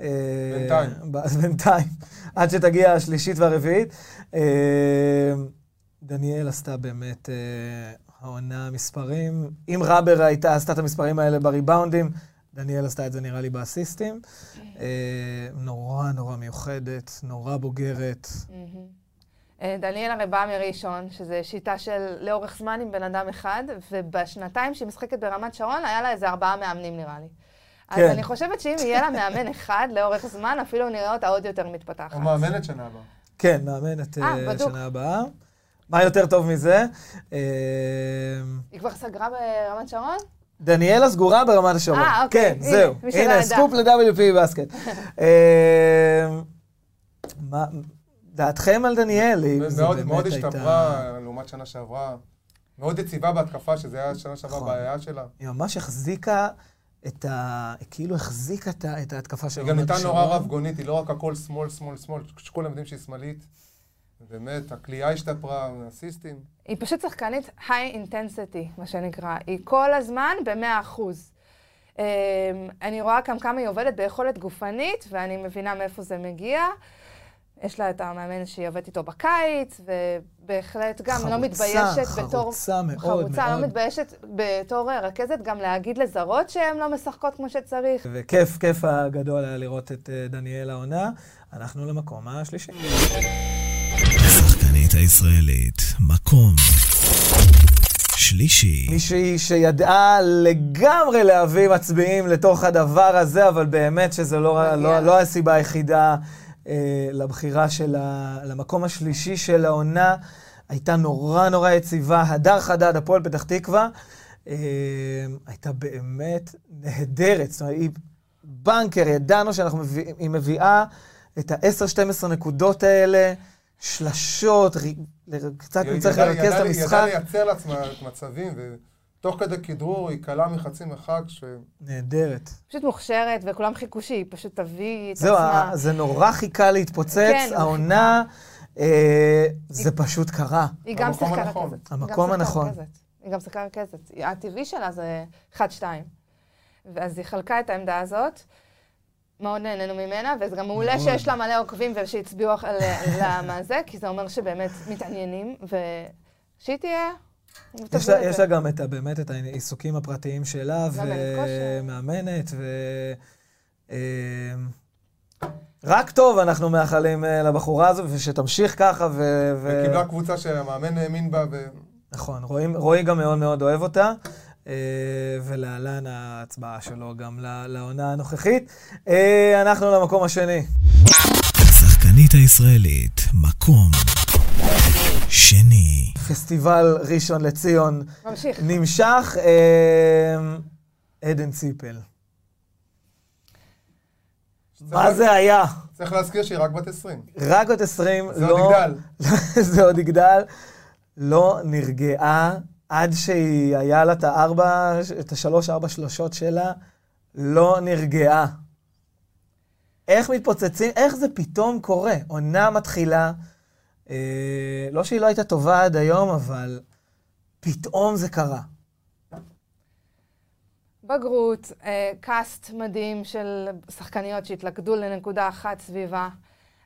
Speaker 2: אה,
Speaker 4: בינתיים.
Speaker 2: בינתיים, עד שתגיע השלישית והרביעית. אה, דניאל עשתה באמת אה, העונה מספרים. אם ראבר הייתה, עשתה את המספרים האלה בריבאונדים, דניאל עשתה את זה נראה לי באסיסטים. אה, נורא נורא מיוחדת, נורא בוגרת.
Speaker 3: מהמם. אה, דניאל הרי באה מראשון, שזו שיטה של לאורך זמן עם בן אדם אחד, ובשנתיים שהיא משחקת ברמת שרון, היה לה איזה ארבעה מאמנים נראה לי. אז
Speaker 2: כן.
Speaker 3: אני חושבת שאם יהיה לה מאמן אחד לאורך זמן, אפילו נראה אותה עוד יותר מתפתחת.
Speaker 4: או מאמנת שנה הבאה.
Speaker 2: כן, מאמנת
Speaker 3: אה.
Speaker 2: שנה הבאה. מה יותר טוב מזה?
Speaker 3: היא כבר סגרה ברמת שרון?
Speaker 2: דניאלה סגורה ברמת השרון.
Speaker 3: אה, אוקיי.
Speaker 2: כן, זהו. הנה. סקופ ל-WP בסקט. אה, מה, דעתכם על דניאל? היא- זה
Speaker 4: מאוד
Speaker 2: באמת
Speaker 4: מאוד
Speaker 2: הייתה-
Speaker 4: השתפרה לעומת שנה שעברה. מאוד יציבה בהתקפה, שזה היה שנה שעברה
Speaker 2: נכון.
Speaker 4: בעיה שלה.
Speaker 2: היא ממש החזיקה את ה... כאילו החזיקה את ההתקפה של
Speaker 4: היא גם
Speaker 2: רמת
Speaker 4: הייתה נורא
Speaker 2: השרון.
Speaker 4: רב גונית, היא לא רק הכל שמאל, שמאל, שמאל, שכולם יודעים שהיא שמאלית. באמת, הכלייה השתפרה, האסיסטים.
Speaker 3: היא פשוט שחקנית היי אינטנסיטי, מה שנקרא. היא כל הזמן במאה אחוז. אמ, אני רואה גם כמה היא עובדת ביכולת גופנית, ואני מבינה מאיפה זה מגיע. יש לה את המאמן שהיא עובדת איתו בקיץ, ובהחלט גם
Speaker 2: חרוצה,
Speaker 3: לא מתביישת בתור...
Speaker 2: חרוצה מאוד
Speaker 3: חרוצה,
Speaker 2: מאוד.
Speaker 3: לא מתביישת בתור רכזת גם להגיד לזרות שהן לא משחקות כמו שצריך.
Speaker 2: וכיף, כיף הגדול היה לראות את אה, דניאל העונה. אנחנו למקום השלישי.
Speaker 5: השחקנית הישראלית, מקום שלישי.
Speaker 2: מישהי שידעה לגמרי להביא מצביעים לתוך הדבר הזה, אבל באמת שזו לא, לא. לא הסיבה היחידה אה, לבחירה שלה, למקום השלישי של העונה. הייתה נורא נורא יציבה. הדר חדד, הפועל פתח תקווה, אה, הייתה באמת נהדרת. זאת אומרת, היא בנקר, ידענו שאנחנו מביא, מביאה את ה-10-12 נקודות האלה, שלשות, קצת
Speaker 4: היא ידעה-
Speaker 2: לרכז את המשחק.
Speaker 4: ידעה לייצר לעצמה מצבים, ותוך כדי כדרור היא קלה מחצי מרחק, ש...
Speaker 2: נהדרת.
Speaker 3: פשוט מוכשרת, וכולם חיכו שהיא פשוט תביא את
Speaker 2: זהו,
Speaker 3: עצמה.
Speaker 2: ה- זה נורא חיכה להתפוצץ,
Speaker 3: כן,
Speaker 2: העונה, אה, זה פשוט קרה.
Speaker 3: היא גם שיחקה
Speaker 4: הנכון.
Speaker 3: רכזת.
Speaker 2: המקום
Speaker 3: היא
Speaker 2: הנכון.
Speaker 3: היא גם שיחקה רכזת. הטבעי שלה זה 1-2. ואז היא חלקה את העמדה הזאת. מאוד נהנינו ממנה, וזה גם מעולה. שיש לה מלא עוקבים ושהצביעו ל- למה זה, כי זה אומר שבאמת מתעניינים, ושהיא תהיה...
Speaker 2: יש לה, יש. לה גם את, באמת את העיסוקים הפרטיים שלה. ומאמנת, ו... אה, רק טוב אנחנו מאחלים אה, לבחורה הזו, ושתמשיך ככה, ו...
Speaker 4: וקיבלה קבוצה שהמאמן האמין בה, ו...
Speaker 2: נכון, רואים, רועי גם מאוד מאוד אוהב אותה, ולהלן ההצבעה שלו גם לעונה הנוכחית. אה, אנחנו למקום השני.
Speaker 5: השחקנית הישראלית, מקום שני.
Speaker 2: פסטיבל ראשון לציון
Speaker 3: ממשיך.
Speaker 2: נמשך, אה, עדן ציפל. מה זה היה?
Speaker 4: צריך להזכיר שהיא רק בת 20.
Speaker 2: רק בת 20,
Speaker 4: זה
Speaker 2: לא...
Speaker 4: עוד יגדל.
Speaker 2: זה עוד יגדל. לא נרגעה עד שהיא, היה לה את הארבע, את השלוש, ארבע שלושות שלה, לא נרגעה. איך מתפוצצים, איך זה פתאום קורה? עונה מתחילה, אה, לא שהיא לא הייתה טובה עד היום, אבל פתאום זה קרה.
Speaker 3: בגרות, אה, קאסט מדהים של שחקניות שהתלכדו לנקודה אחת סביבה.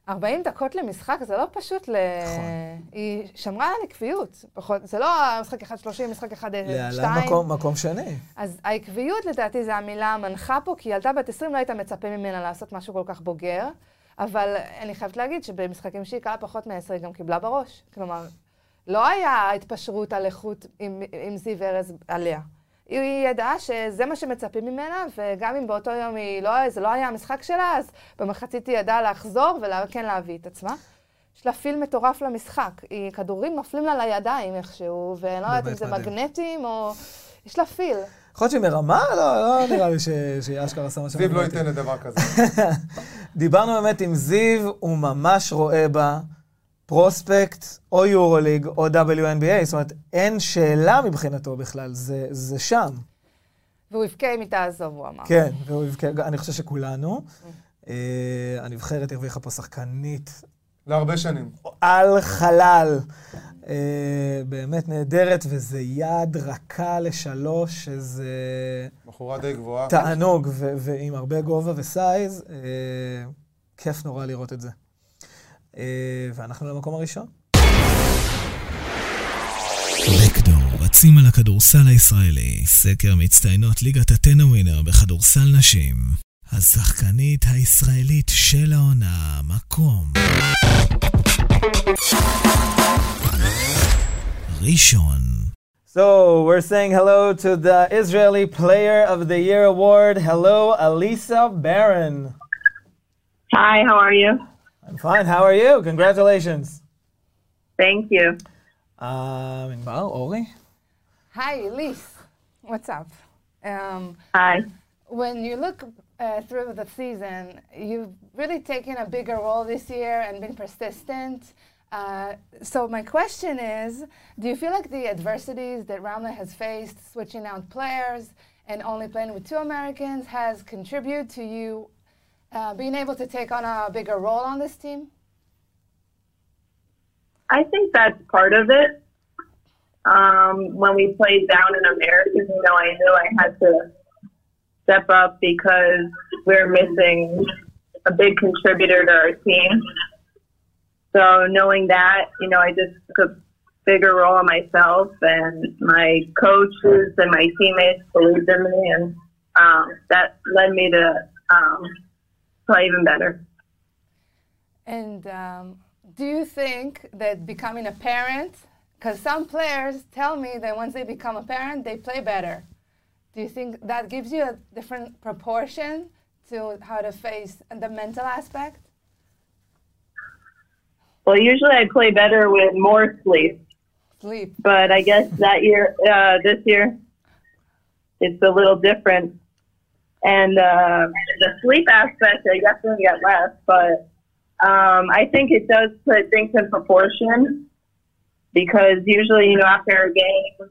Speaker 3: 40 דקות למשחק, זה לא פשוט ל...
Speaker 2: נכון.
Speaker 3: היא שמרה על עקביות. פחות, זה לא משחק אחד 30, משחק אחד אה,
Speaker 2: להלן
Speaker 3: 2.
Speaker 2: מקום, מקום שני.
Speaker 3: אז העקביות לדעתי זה המילה המנחה פה, כי ילדה בת 20 לא היית מצפה ממנה לעשות משהו כל כך בוגר, אבל אני חייבת להגיד שבמשחקים שהיא קלה פחות מ-10 היא גם קיבלה בראש. כלומר, לא היה התפשרות על איכות עם, עם זיו ארז עליה. היא ידעה שזה מה שמצפים ממנה, וגם אם באותו יום היא לא, זה לא היה המשחק שלה, אז במחצית היא ידעה לחזור וכן להביא את עצמה. יש לה פיל מטורף למשחק. היא, כדורים נופלים לה לידיים איכשהו, ואני לא יודעת אם זה
Speaker 2: מדהים.
Speaker 3: מגנטים או... יש לה פיל.
Speaker 2: יכול להיות שהיא מרמה? לא, לא נראה לי ש- שהיא אשכרה שמה שם.
Speaker 4: זיו לא. ייתן לדבר כזה.
Speaker 2: דיברנו באמת עם זיו, הוא ממש רואה בה פרוספקט, או יורוליג, או WNBA, זאת אומרת, אין שאלה מבחינתו בכלל, זה, זה שם.
Speaker 3: והוא יבכה אם היא תעזוב, הוא אמר.
Speaker 2: כן, והוא יבכה, אני חושב שכולנו. אה, הנבחרת הרוויחה פה שחקנית
Speaker 4: להרבה שנים.
Speaker 2: על חלל. אה, באמת נהדרת, וזה יד רכה לשלוש, שזה
Speaker 4: בחורה די גבוהה.
Speaker 2: תענוג, ו- ועם הרבה גובה וסייז. אה, כיף נורא לראות את זה. אה, ואנחנו למקום הראשון.
Speaker 5: בקדור, רצים על הכדורסל הישראלי, סקר מצטיינות ליגת הטנא ווינר בכדורסל נשים. השחקנית הישראלית של העונה, מקום. ראשון.
Speaker 2: So, we're saying hello to the Israeli Player of the Year award. Hello, Alisa Baron.
Speaker 7: Hi, how are you?
Speaker 2: I'm fine. How are you? Congratulations.
Speaker 7: Thank you.
Speaker 2: Um, well, Oli.
Speaker 3: Hi, Elise. What's up? Um,
Speaker 7: Hi.
Speaker 3: When you look uh, through the season, you've really taken a bigger role this year and been persistent. Uh, so my question is, do you feel like the adversities that Ramla has faced, switching out players and only playing with two Americans, has contributed to you uh, being able to take on a bigger role on this team?
Speaker 7: I think that's part of it. Um, when we played down in Americans, you know, I knew I had to step up because we're missing a big contributor to our team. So knowing that, you know, I just took a bigger role on myself and my coaches and my teammates believed in me and um, that led me to um, play even better.
Speaker 3: And um, do you think that becoming a parent, because some players tell me that once they become a parent, they play better. Do you think that gives you a different proportion to how to face the mental aspect?
Speaker 7: Well, usually I play better with more sleep,
Speaker 3: Sleep.
Speaker 7: but I guess that year, uh, this year, it's a little different. And uh, the sleep aspect, I definitely get less, but um, I think it does put things in proportion because usually, you know, after a game,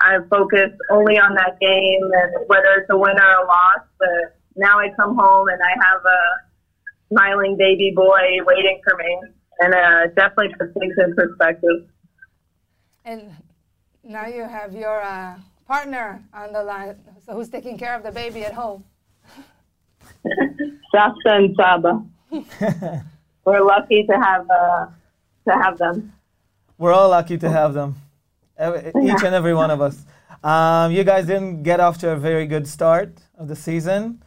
Speaker 7: I focus only on that game and whether it's a win or a loss. But now I come home and I have a smiling baby boy waiting for me, and uh, definitely puts things in perspective.
Speaker 3: And now you have your uh, partner on the line, so who's taking care of the baby at home?
Speaker 7: Shasta and Saba. We're lucky to have uh, to have them.
Speaker 2: We're all lucky to have them. Every- Each and every one of us. Um, you guys didn't get off to a very good start of the season.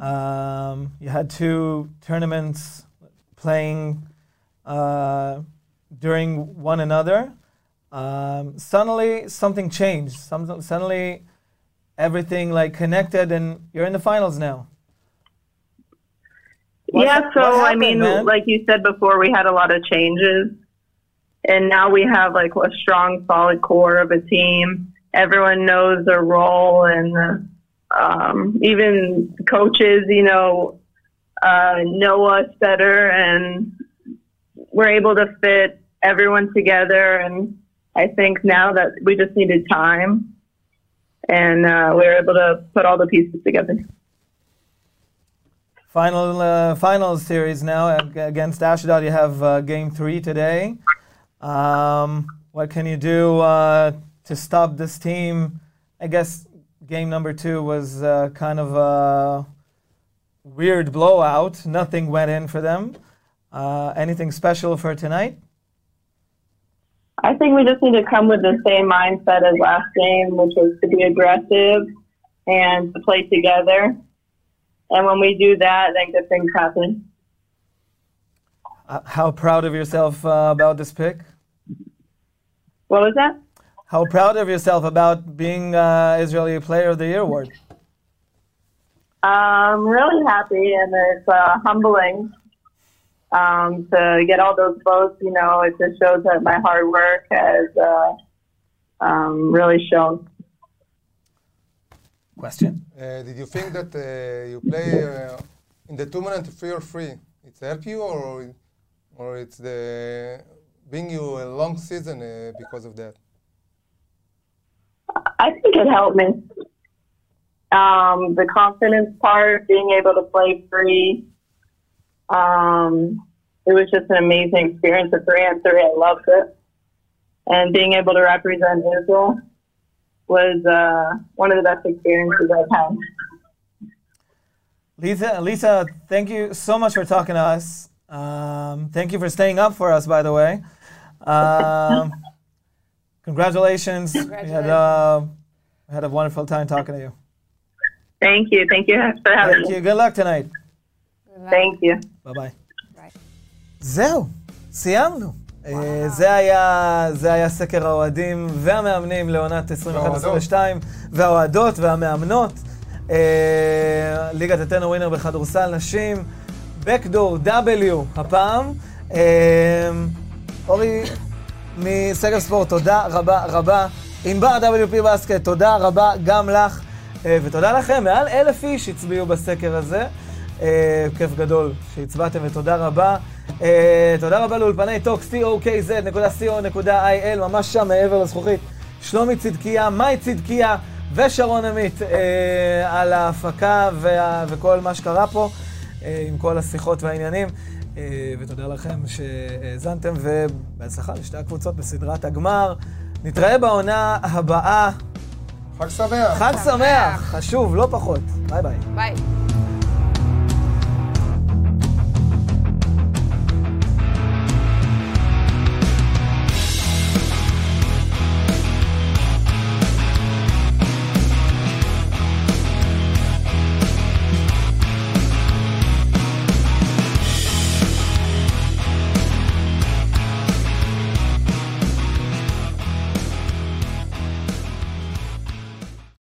Speaker 2: Um, you had two tournaments playing uh, during one another. Um, suddenly, something changed. Some, suddenly, everything like connected, and you're in the finals now. What
Speaker 7: yeah, so
Speaker 2: what
Speaker 7: I mean,
Speaker 2: man?
Speaker 7: like you said before, we had a lot of changes, and now we have like a strong, solid core of a team. Everyone knows their role, and um, even coaches, you know, uh, know us better, and we're able to fit everyone together. And I think now that we just needed time, and uh, we were able to put all the pieces together.
Speaker 2: Final uh, final series now against Ashdod. You have uh, game three today. Um, what can you do uh, to stop this team? I guess game number two was uh, kind of a weird blowout. Nothing went in for them. Uh, anything special for tonight?
Speaker 7: I think we just need to come with the same mindset as last game, which was to be aggressive and to play together. And when we do that, then good things happen.
Speaker 2: Uh, how proud of yourself uh, about this pick?
Speaker 7: What was that?
Speaker 2: How proud of yourself about being uh, Israeli Player of the Year award?
Speaker 7: I'm really happy, and it's uh, humbling um, to get all those votes. You know, it just shows that my hard work has uh, um, really shown.
Speaker 2: Question.
Speaker 4: Uh, did you think that uh, you play uh, in the tournament free or free? It's help you or or it's the bring you a long season uh, because of that?
Speaker 7: I think it helped me. Um, the confidence part, being able to play free, um, it was just an amazing experience at three and three. I loved it, and being able to represent Israel was uh, one of the best experiences I've had.
Speaker 2: Lisa, Lisa, thank you so much for talking to us. Um, thank you for staying up for us, by the way. Um, congratulations. We had, uh, we had a wonderful time talking to you.
Speaker 7: Thank you. Thank you for having
Speaker 2: Thank
Speaker 7: me.
Speaker 2: you. Good luck tonight.
Speaker 7: Thank you.
Speaker 2: ביי. זהו, סיימנו. אה, זה היה, זה היה סקר האוהדים והמאמנים לעונת 21-22, והאוהדות והמאמנות. אה, ליגת אתנה ווינר בכדורסל נשים, Backdoor W הפעם. אה, אורי מסגל ספורט, תודה רבה רבה. ענבר WP Basket, תודה רבה גם לך. ותודה לכם, מעל אלף איש הצביעו בסקר הזה. אה, כיף גדול שהצבעתם ותודה רבה. אה, תודה רבה לאולפני טוקס, tokz.co.il, ממש שם מעבר לזכוכית. שלומי צדקיה, מאי צדקיה ושרון עמית אה, על ההפקה וה, וכל מה שקרה פה, אה, עם כל השיחות והעניינים. אה, ותודה לכם שהאזנתם, ובהצלחה לשתי הקבוצות בסדרת הגמר. נתראה בעונה הבאה.
Speaker 4: חג שמח.
Speaker 2: חג שמח, חשוב, לא פחות. ביי ביי.
Speaker 3: ביי.